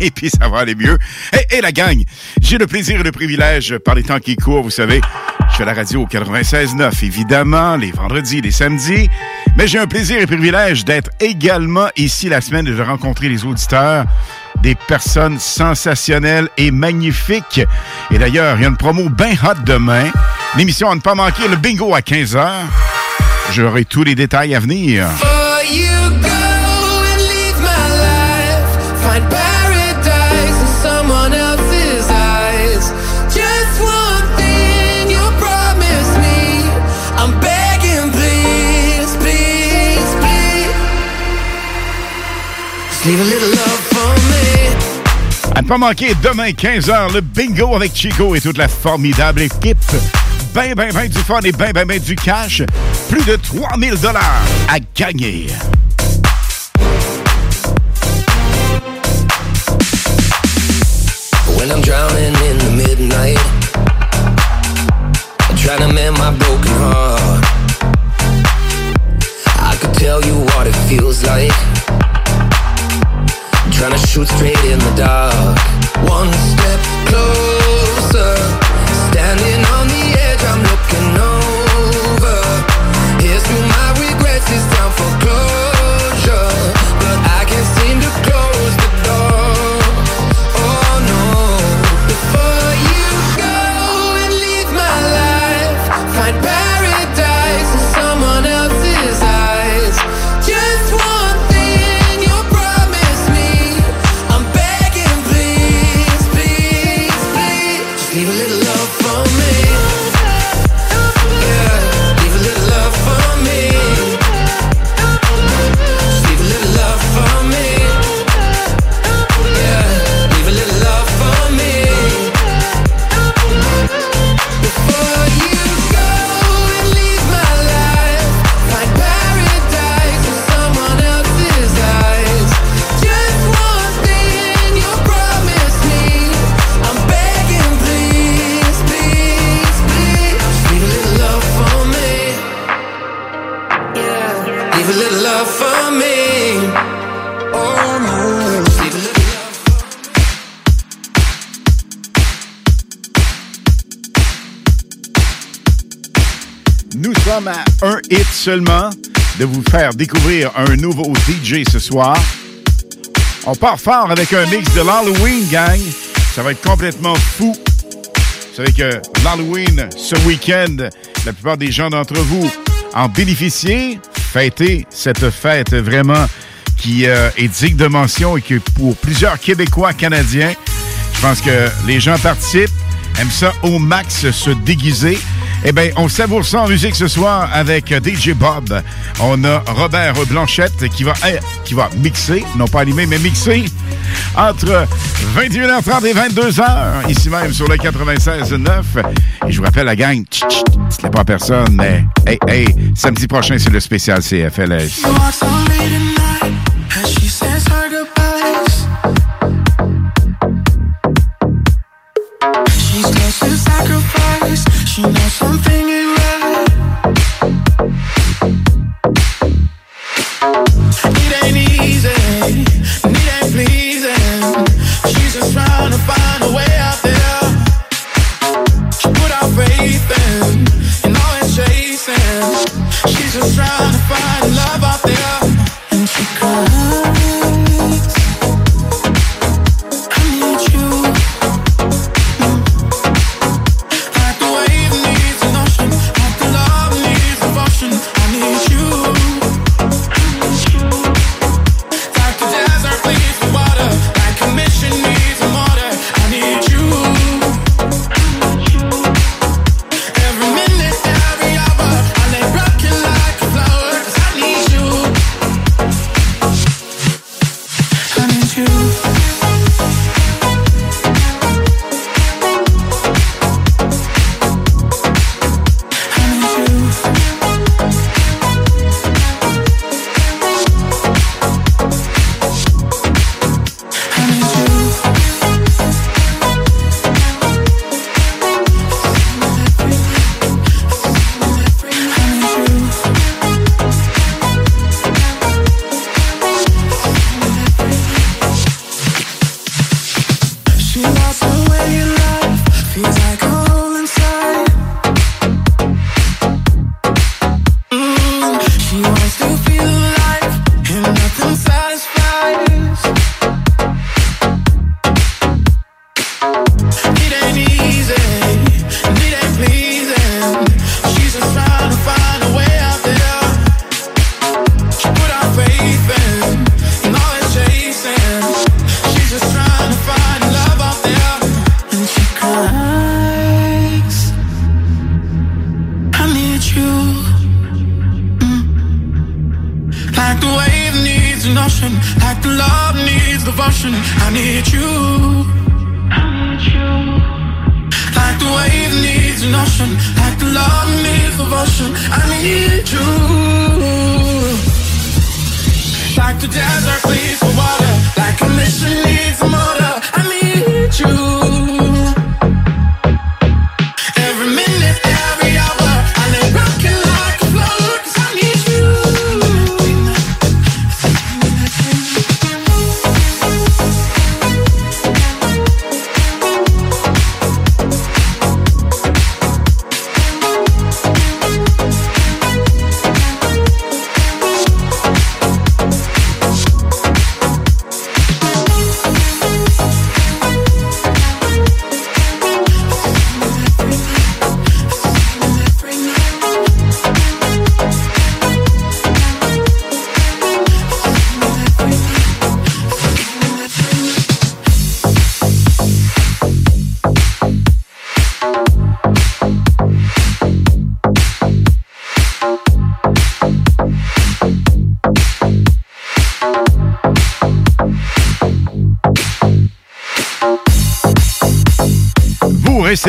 Et puis, ça va aller mieux. Et, et la gang, j'ai le plaisir et le privilège, par les temps qui courent, vous savez, je fais la radio au 96.9, évidemment, les vendredis, les samedis. Mais j'ai un plaisir et privilège d'être également ici la semaine et de rencontrer les auditeurs des personnes sensationnelles et magnifiques. Et d'ailleurs, il y a une promo bien hot demain. L'émission à ne pas manquer, le bingo à 15h. J'aurai tous les détails à venir. À ne pas manquer, demain 15h, le bingo avec Chico et toute la formidable équipe. Ben, ben, ben du fun et ben, ben, ben du cash. Plus de 3000 dollars à gagner. When I'm drowning in the midnight, I'm trying to mend my broken heart. I could tell you what it feels like. Trying to shoot straight in the dark. One step closer, standing on the À un hit seulement de vous faire découvrir un nouveau DJ ce soir. On part fort avec un mix de l'Halloween, gang. Ça va être complètement fou. Vous savez que l'Halloween, ce week-end, la plupart des gens d'entre vous en bénéficient. Fêter cette fête vraiment qui euh, est digne de mention et que pour plusieurs Québécois, Canadiens, je pense que les gens participent, aiment ça au max se déguiser. Eh bien, on savoure ça en musique ce soir avec DJ Bob. On a Robert Blanchette qui va, eh, qui va mixer, non pas animer, mais mixer entre 21h30 et 22h, ici même sur le 96.9. Et je vous rappelle la gang, dites-le pas personne, mais hey, hey, samedi prochain, c'est le spécial CFLS.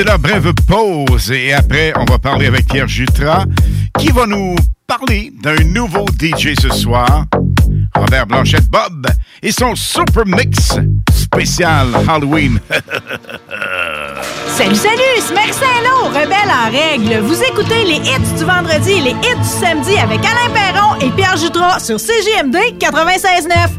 Là, brève pause. Et après, on va parler avec Pierre Jutras, qui va nous parler d'un nouveau DJ ce soir. Robert Blanchette Bob et son Super Mix spécial Halloween. Salut, salut, c'est Saint-Lô, rebelle en règle. Vous écoutez les hits du vendredi et les hits du samedi avec Alain Perron et Pierre Jutras sur CGMD 96.9.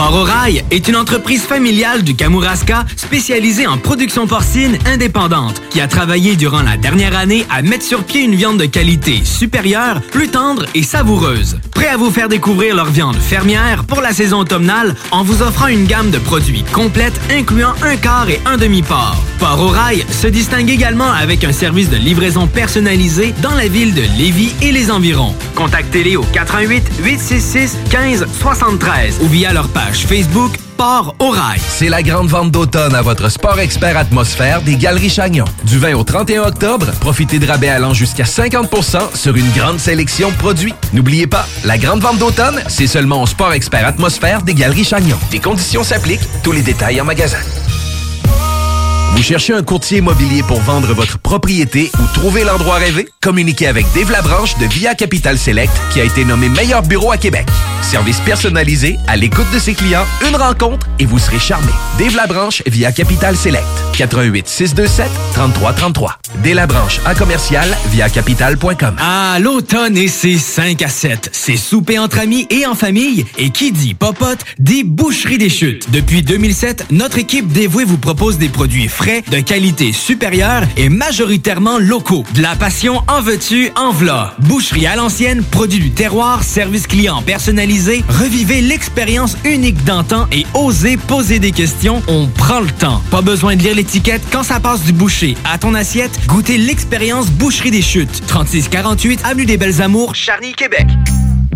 Port est une entreprise familiale du Kamouraska spécialisée en production porcine indépendante qui a travaillé durant la dernière année à mettre sur pied une viande de qualité supérieure, plus tendre et savoureuse. Prêt à vous faire découvrir leur viande fermière pour la saison automnale en vous offrant une gamme de produits complète incluant un quart et un demi-port. Port se distingue également avec un service de livraison personnalisé dans la ville de Lévis et les environs. Contactez-les au 88 866 15 73 ou via leur page Facebook Port au Rail. C'est la grande vente d'automne à votre Sport Expert Atmosphère des Galeries Chagnon. Du 20 au 31 octobre, profitez de rabais allant jusqu'à 50% sur une grande sélection de produits. N'oubliez pas, la grande vente d'automne, c'est seulement au Sport Expert Atmosphère des Galeries Chagnon. Des conditions s'appliquent, tous les détails en magasin. Vous cherchez un courtier immobilier pour vendre votre propriété ou trouver l'endroit rêvé? Communiquez avec Dave Labranche de Via Capital Select qui a été nommé meilleur bureau à Québec. Service personnalisé, à l'écoute de ses clients, une rencontre et vous serez charmé. Dave Labranche via Capital Select. 88 627 3333. Dave Labranche à commercial via capital.com. Ah, l'automne et ses 5 à 7. C'est souper entre amis et en famille. Et qui dit popote, dit boucherie des chutes. Depuis 2007, notre équipe dévouée vous propose des produits de qualité supérieure et majoritairement locaux. De la passion en veux-tu, en v'là. Boucherie à l'ancienne, produit du terroir, service client personnalisé. Revivez l'expérience unique d'antan et osez poser des questions. On prend le temps. Pas besoin de lire l'étiquette. Quand ça passe du boucher à ton assiette, goûtez l'expérience Boucherie des Chutes. 3648 Avenue des Belles Amours, Charny, Québec.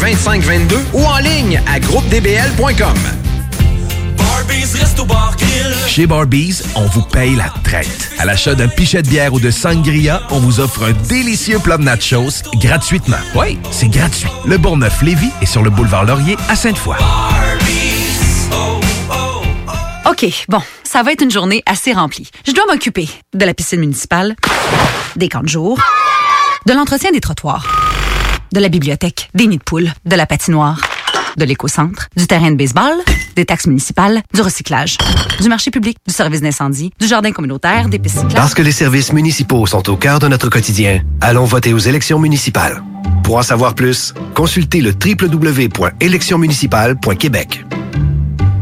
2522 ou en ligne à groupedbl.com. Chez Barbies, on vous paye la traite. À l'achat d'un pichet de bière ou de sangria, on vous offre un délicieux plat de nachos gratuitement. Oui, c'est gratuit. Le Bourgneuf-Lévis est sur le boulevard Laurier à Sainte-Foy. OK, bon, ça va être une journée assez remplie. Je dois m'occuper de la piscine municipale, des camps de jour, de l'entretien des trottoirs, de la bibliothèque, des nids de poules, de la patinoire, De l'éco-centre, du terrain de baseball, des taxes municipales, du recyclage, du marché public, du service d'incendie, du jardin communautaire, des pistes cyclables. Parce que les services municipaux sont au cœur de notre quotidien, allons voter aux élections municipales. Pour en savoir plus, consultez le www.électionsmunicipales.québec.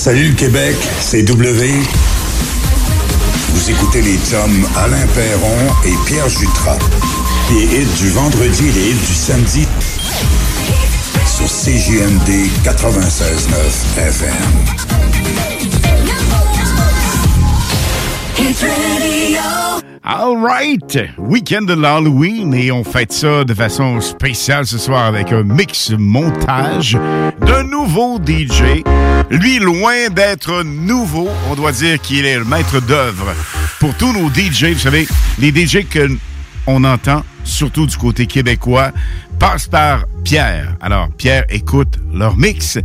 Salut le Québec, c'est W. Vous écoutez les chums Alain Perron et Pierre Jutras. Les hits du vendredi et les hits du samedi sur CJMD 96.9 FM. All right! Week-end de l'Halloween et on fête ça de façon spéciale ce soir avec un mix montage d'un nouveau DJ. Lui, loin d'être nouveau, on doit dire qu'il est le maître d'œuvre pour tous nos DJ. Vous savez, les DJ que on entend, surtout du côté québécois, passent par Pierre. Alors, Pierre écoute leur mix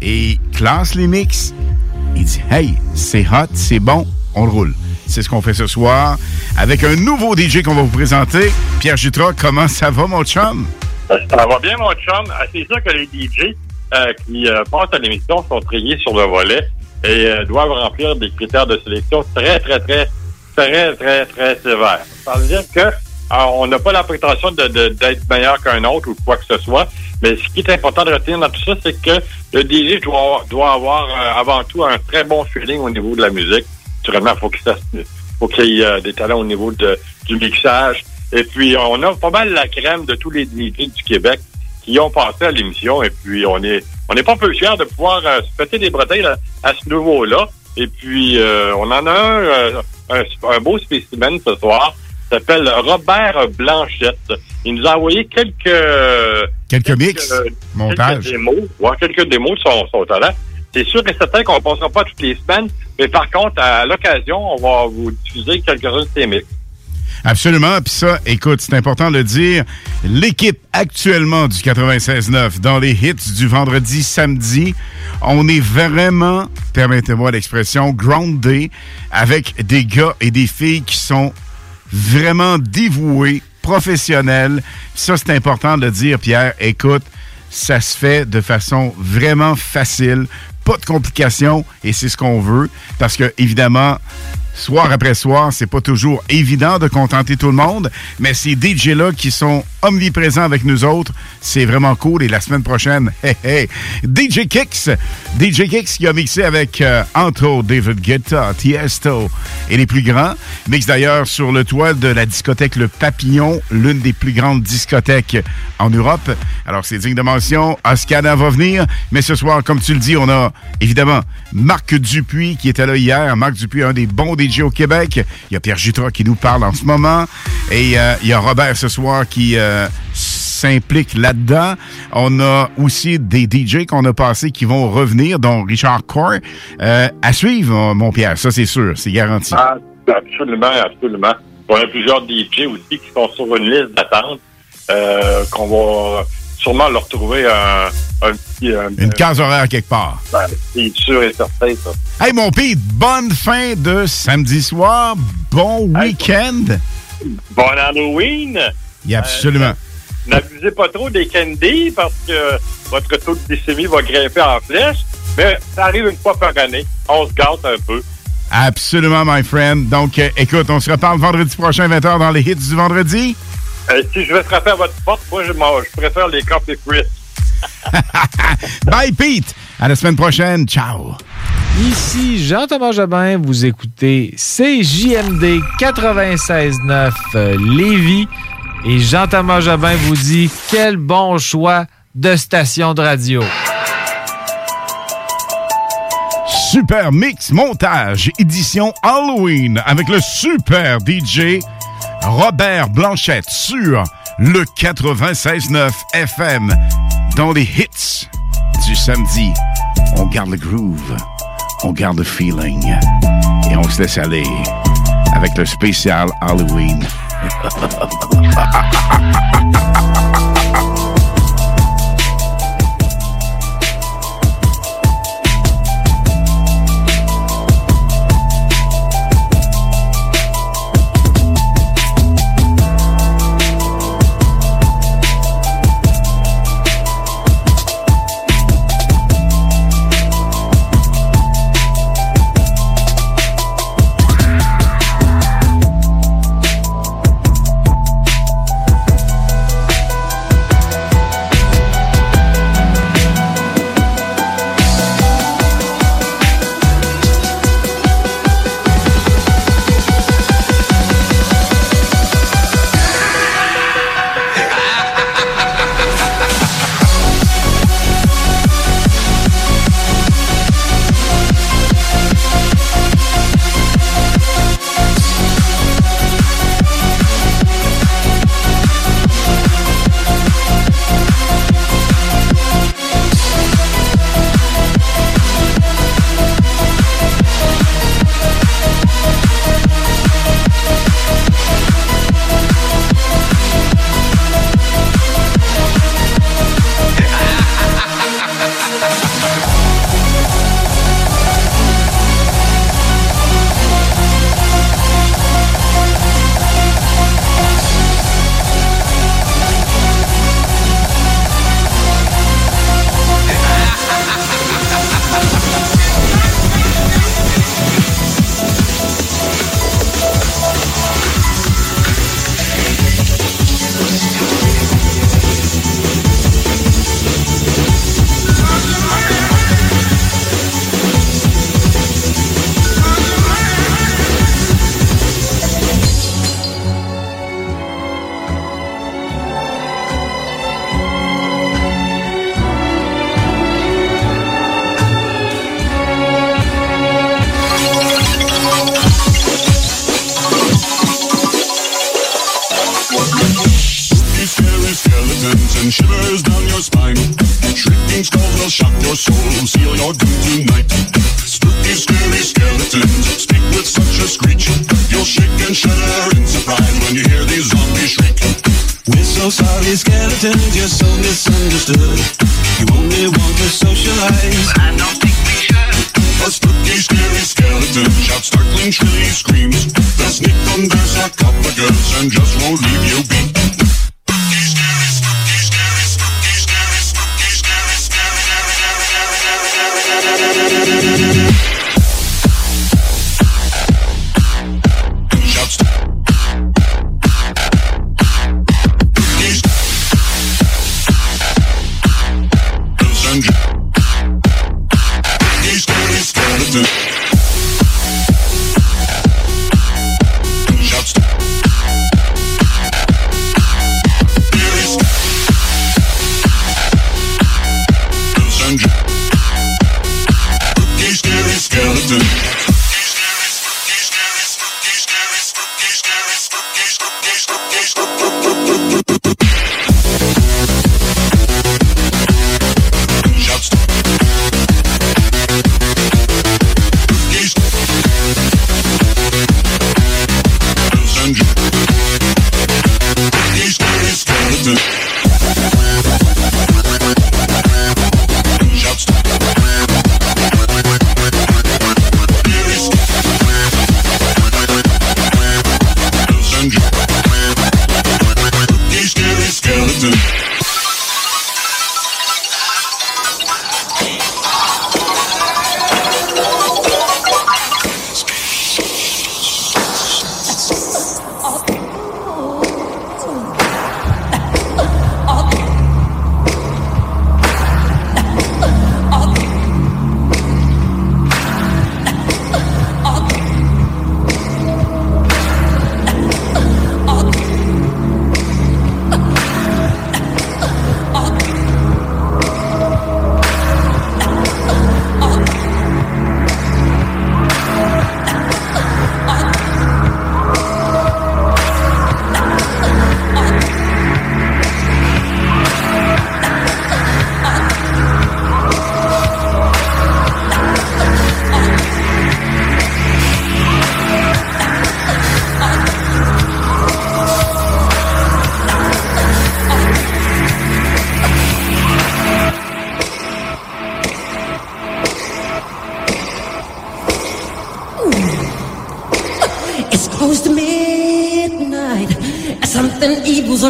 et classe les mix. Il dit Hey, c'est hot, c'est bon, on le roule. C'est ce qu'on fait ce soir avec un nouveau DJ qu'on va vous présenter. Pierre Jutras, comment ça va, mon chum? Ça va bien, mon chum. Ah, C'est sûr que les DJ euh, qui euh, passent à l'émission sont triés sur le volet et euh, doivent remplir des critères de sélection très, très, très, très, très, très sévères. Ça veut dire que alors, on n'a pas la prétention d'être meilleur qu'un autre ou quoi que ce soit, mais ce qui est important de retenir dans tout ça, c'est que le DJ doit, doit avoir euh, avant tout un très bon feeling au niveau de la musique. Naturellement, il faut qu'il sache- faut qu'il y ait euh, des talents au niveau de, du mixage. Et puis, on a pas mal la crème de tous les DJ du Québec qui ont passé à l'émission. Et puis, on est on est pas peu fiers de pouvoir euh, se péter des bretelles à, à ce niveau-là. Et puis, euh, on en a un, euh, un, un beau spécimen ce soir. Il s'appelle Robert Blanchette. Il nous a envoyé quelques... Quelques mix, montage. Quelques démos, ouais, quelques démos de son, son talent. C'est sûr et certain qu'on ne passera pas toutes les semaines, mais par contre, à l'occasion, on va vous diffuser quelques-uns de ces. Absolument. Puis ça, écoute, c'est important de le dire. L'équipe actuellement du 96.9 dans les hits du vendredi, samedi, on est vraiment, permettez-moi l'expression, grounded avec des gars et des filles qui sont vraiment dévoués, professionnels. Ça, c'est important de le dire, Pierre. Écoute, ça se fait de façon vraiment facile, pas de complications, et c'est ce qu'on veut, parce que, évidemment, soir après soir, c'est pas toujours évident de contenter tout le monde, mais ces DJ-là qui sont omniprésents avec nous autres, c'est vraiment cool. Et la semaine prochaine, *laughs* hey, hey, DJ Kicks, DJ Kicks qui a mixé avec euh, entre David Guetta, Tiesto et les plus grands. Mix d'ailleurs sur le toit de la discothèque Le Papillon, l'une des plus grandes discothèques en Europe. Alors c'est digne de mention. Oscana va venir, mais ce soir, comme tu le dis, on a évidemment Marc Dupuis qui était là hier. Marc Dupuis, un des bons DJ au Québec. Il y a Pierre Jutras qui nous parle en ce moment. Et euh, il y a Robert ce soir qui euh, s'implique là-dedans. On a aussi des DJ qu'on a passés qui vont revenir, dont Richard Core. Euh, à suivre, mon Pierre, ça c'est sûr, c'est garanti. Ah, absolument, absolument. On a plusieurs DJ aussi qui sont sur une liste d'attente qu'on va sûrement leur trouver un, un petit... un- Une case horaire quelque part. Ben, c'est sûr et certain, ça. Hey, mon Pete, bonne fin de samedi soir. Bon week-end. Bon Halloween! Yeah, absolument. N'abusez pas trop des candies parce que votre taux de glycémie va grimper en flèche. Mais ça arrive une fois par année. On se gâte un peu. Absolument, my friend. Donc, euh, écoute, on se reparle vendredi prochain, 20h, dans les hits du vendredi. Euh, si je vais frapper à votre porte, moi, je, m'en- je préfère les Coffee Crisp. *laughs* Bye, Pete. À la semaine prochaine. Ciao. Ici Jean-Thomas Jobin, vous écoutez CJMD 96.9 euh, Lévis et Jean-Thomas Jobin vous dit quel bon choix de station de radio. Super Mix Montage, édition Halloween, avec le super DJ Robert Blanchette sur le 96.9 FM. Dans les hits du samedi, on garde le groove, on garde le feeling et on se laisse aller avec le spécial Halloween. *laughs*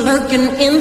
lurking in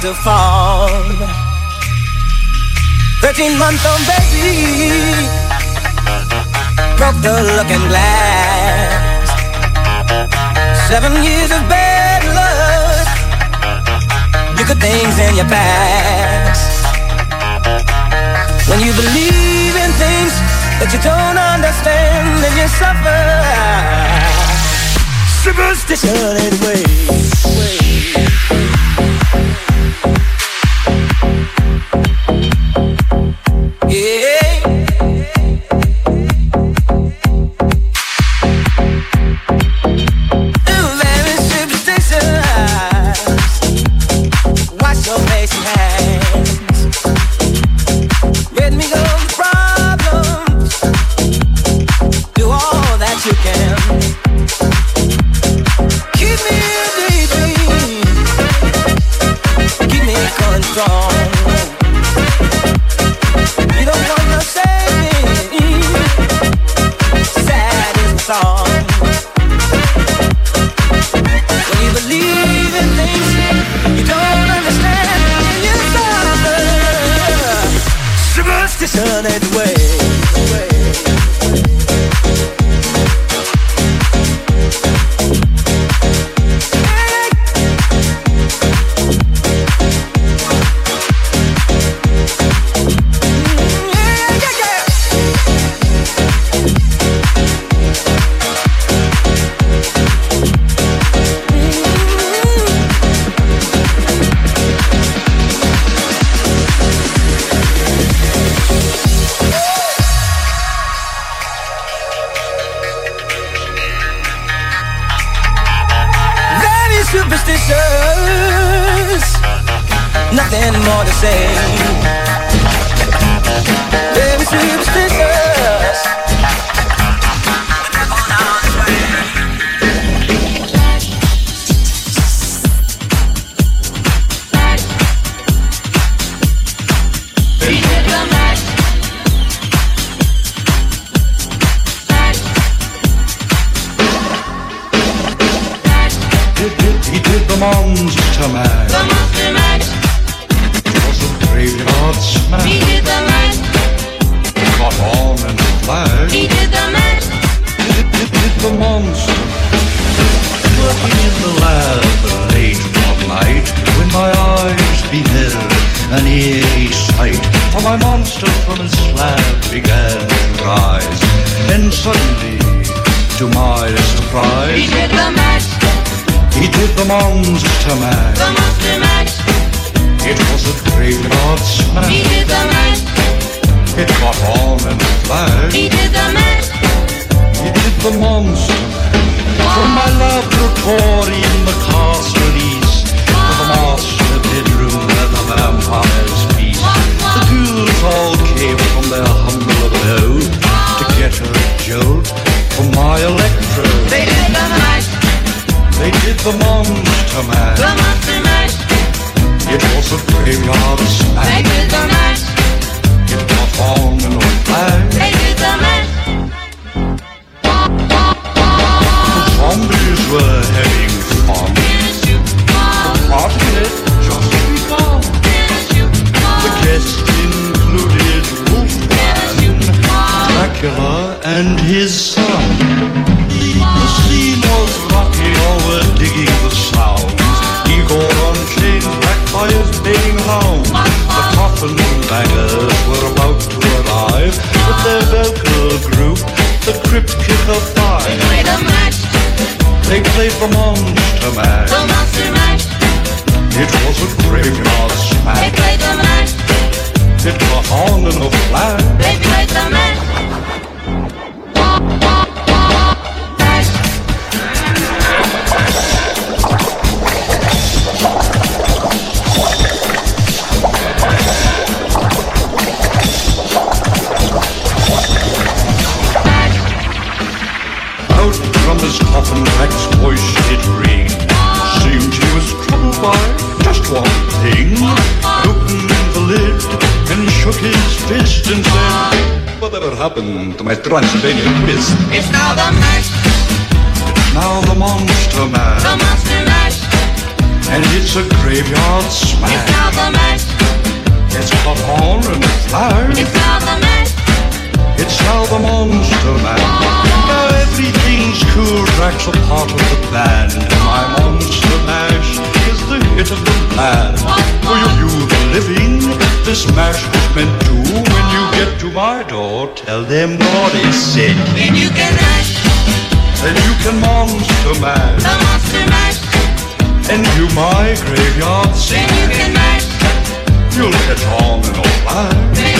to fall. Thirteen months on bed. Happened to my Transylvania twist? It's now the mash, Now the monster mash, the monster mash. and it's a graveyard smash. It's now the mash, It's popcorn and flash. it's now the mash. Now the monster mash. Now everything's cool, Drax a part of the plan. My monster mash is the hit of the plan. For you, you the living, this mash is meant to. When you get to my door, tell them God is said. Then you can mash, Then you can monster mash. the monster mash. And you my graveyard Then you can mash, You'll catch on in a flash.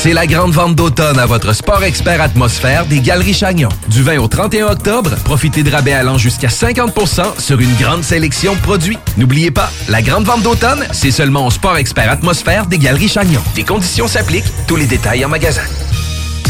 C'est la grande vente d'automne à votre Sport Expert Atmosphère des Galeries Chagnon. Du 20 au 31 octobre, profitez de rabais allant jusqu'à 50% sur une grande sélection de produits. N'oubliez pas, la grande vente d'automne, c'est seulement au Sport Expert Atmosphère des Galeries Chagnon. Les conditions s'appliquent, tous les détails en magasin.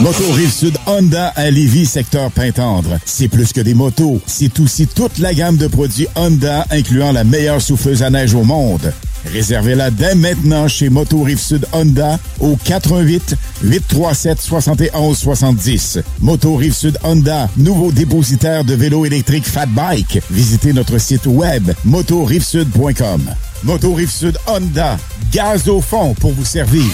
Moto Rive-Sud Honda à Lévis, secteur Pintendre. C'est plus que des motos, c'est aussi toute la gamme de produits Honda, incluant la meilleure souffleuse à neige au monde. Réservez-la dès maintenant chez Moto Rive-Sud Honda au 88 837 71 70. Moto Rive-Sud Honda, nouveau dépositaire de vélos électriques Fat Bike. Visitez notre site web motorivesud.com. Moto Rive-Sud Honda, gaz au fond pour vous servir.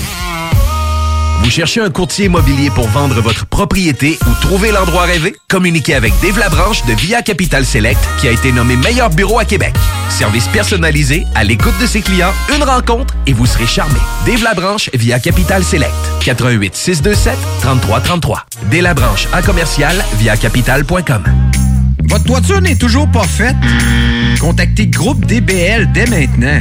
Vous cherchez un courtier immobilier pour vendre votre propriété ou trouver l'endroit rêvé? Communiquez avec Dave Labranche de Via Capital Select qui a été nommé meilleur bureau à Québec. Service personnalisé, à l'écoute de ses clients, une rencontre et vous serez charmé. Dave Labranche via Capital Select. 88 627 3333. Dave Labranche à commercial via capital.com. Votre toiture n'est toujours pas faite? Contactez Groupe DBL dès maintenant.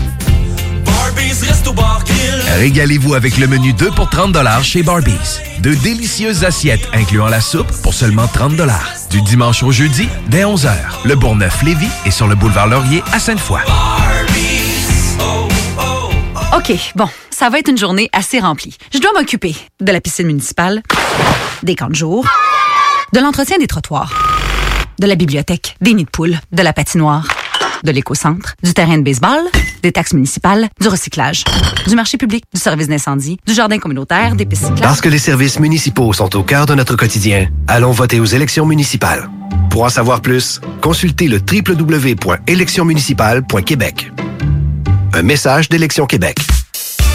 Régalez-vous avec le menu 2 pour 30 chez Barbies. De délicieuses assiettes incluant la soupe pour seulement 30 Du dimanche au jeudi, dès 11h. Le Bourgneuf-Lévis est sur le boulevard Laurier à Sainte-Foy. OK, bon, ça va être une journée assez remplie. Je dois m'occuper de la piscine municipale, des camps de jour, de l'entretien des trottoirs, de la bibliothèque, des nids de poules, de la patinoire, de l'éco-centre, du terrain de baseball, des taxes municipales, du recyclage, du marché public, du service d'incendie, du jardin communautaire, des pistes. Parce que les services municipaux sont au cœur de notre quotidien, allons voter aux élections municipales. Pour en savoir plus, consultez le www.électionsmunicipales.québec. Un message d'Élection Québec.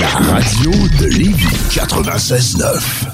La radio de Lévis 96.9.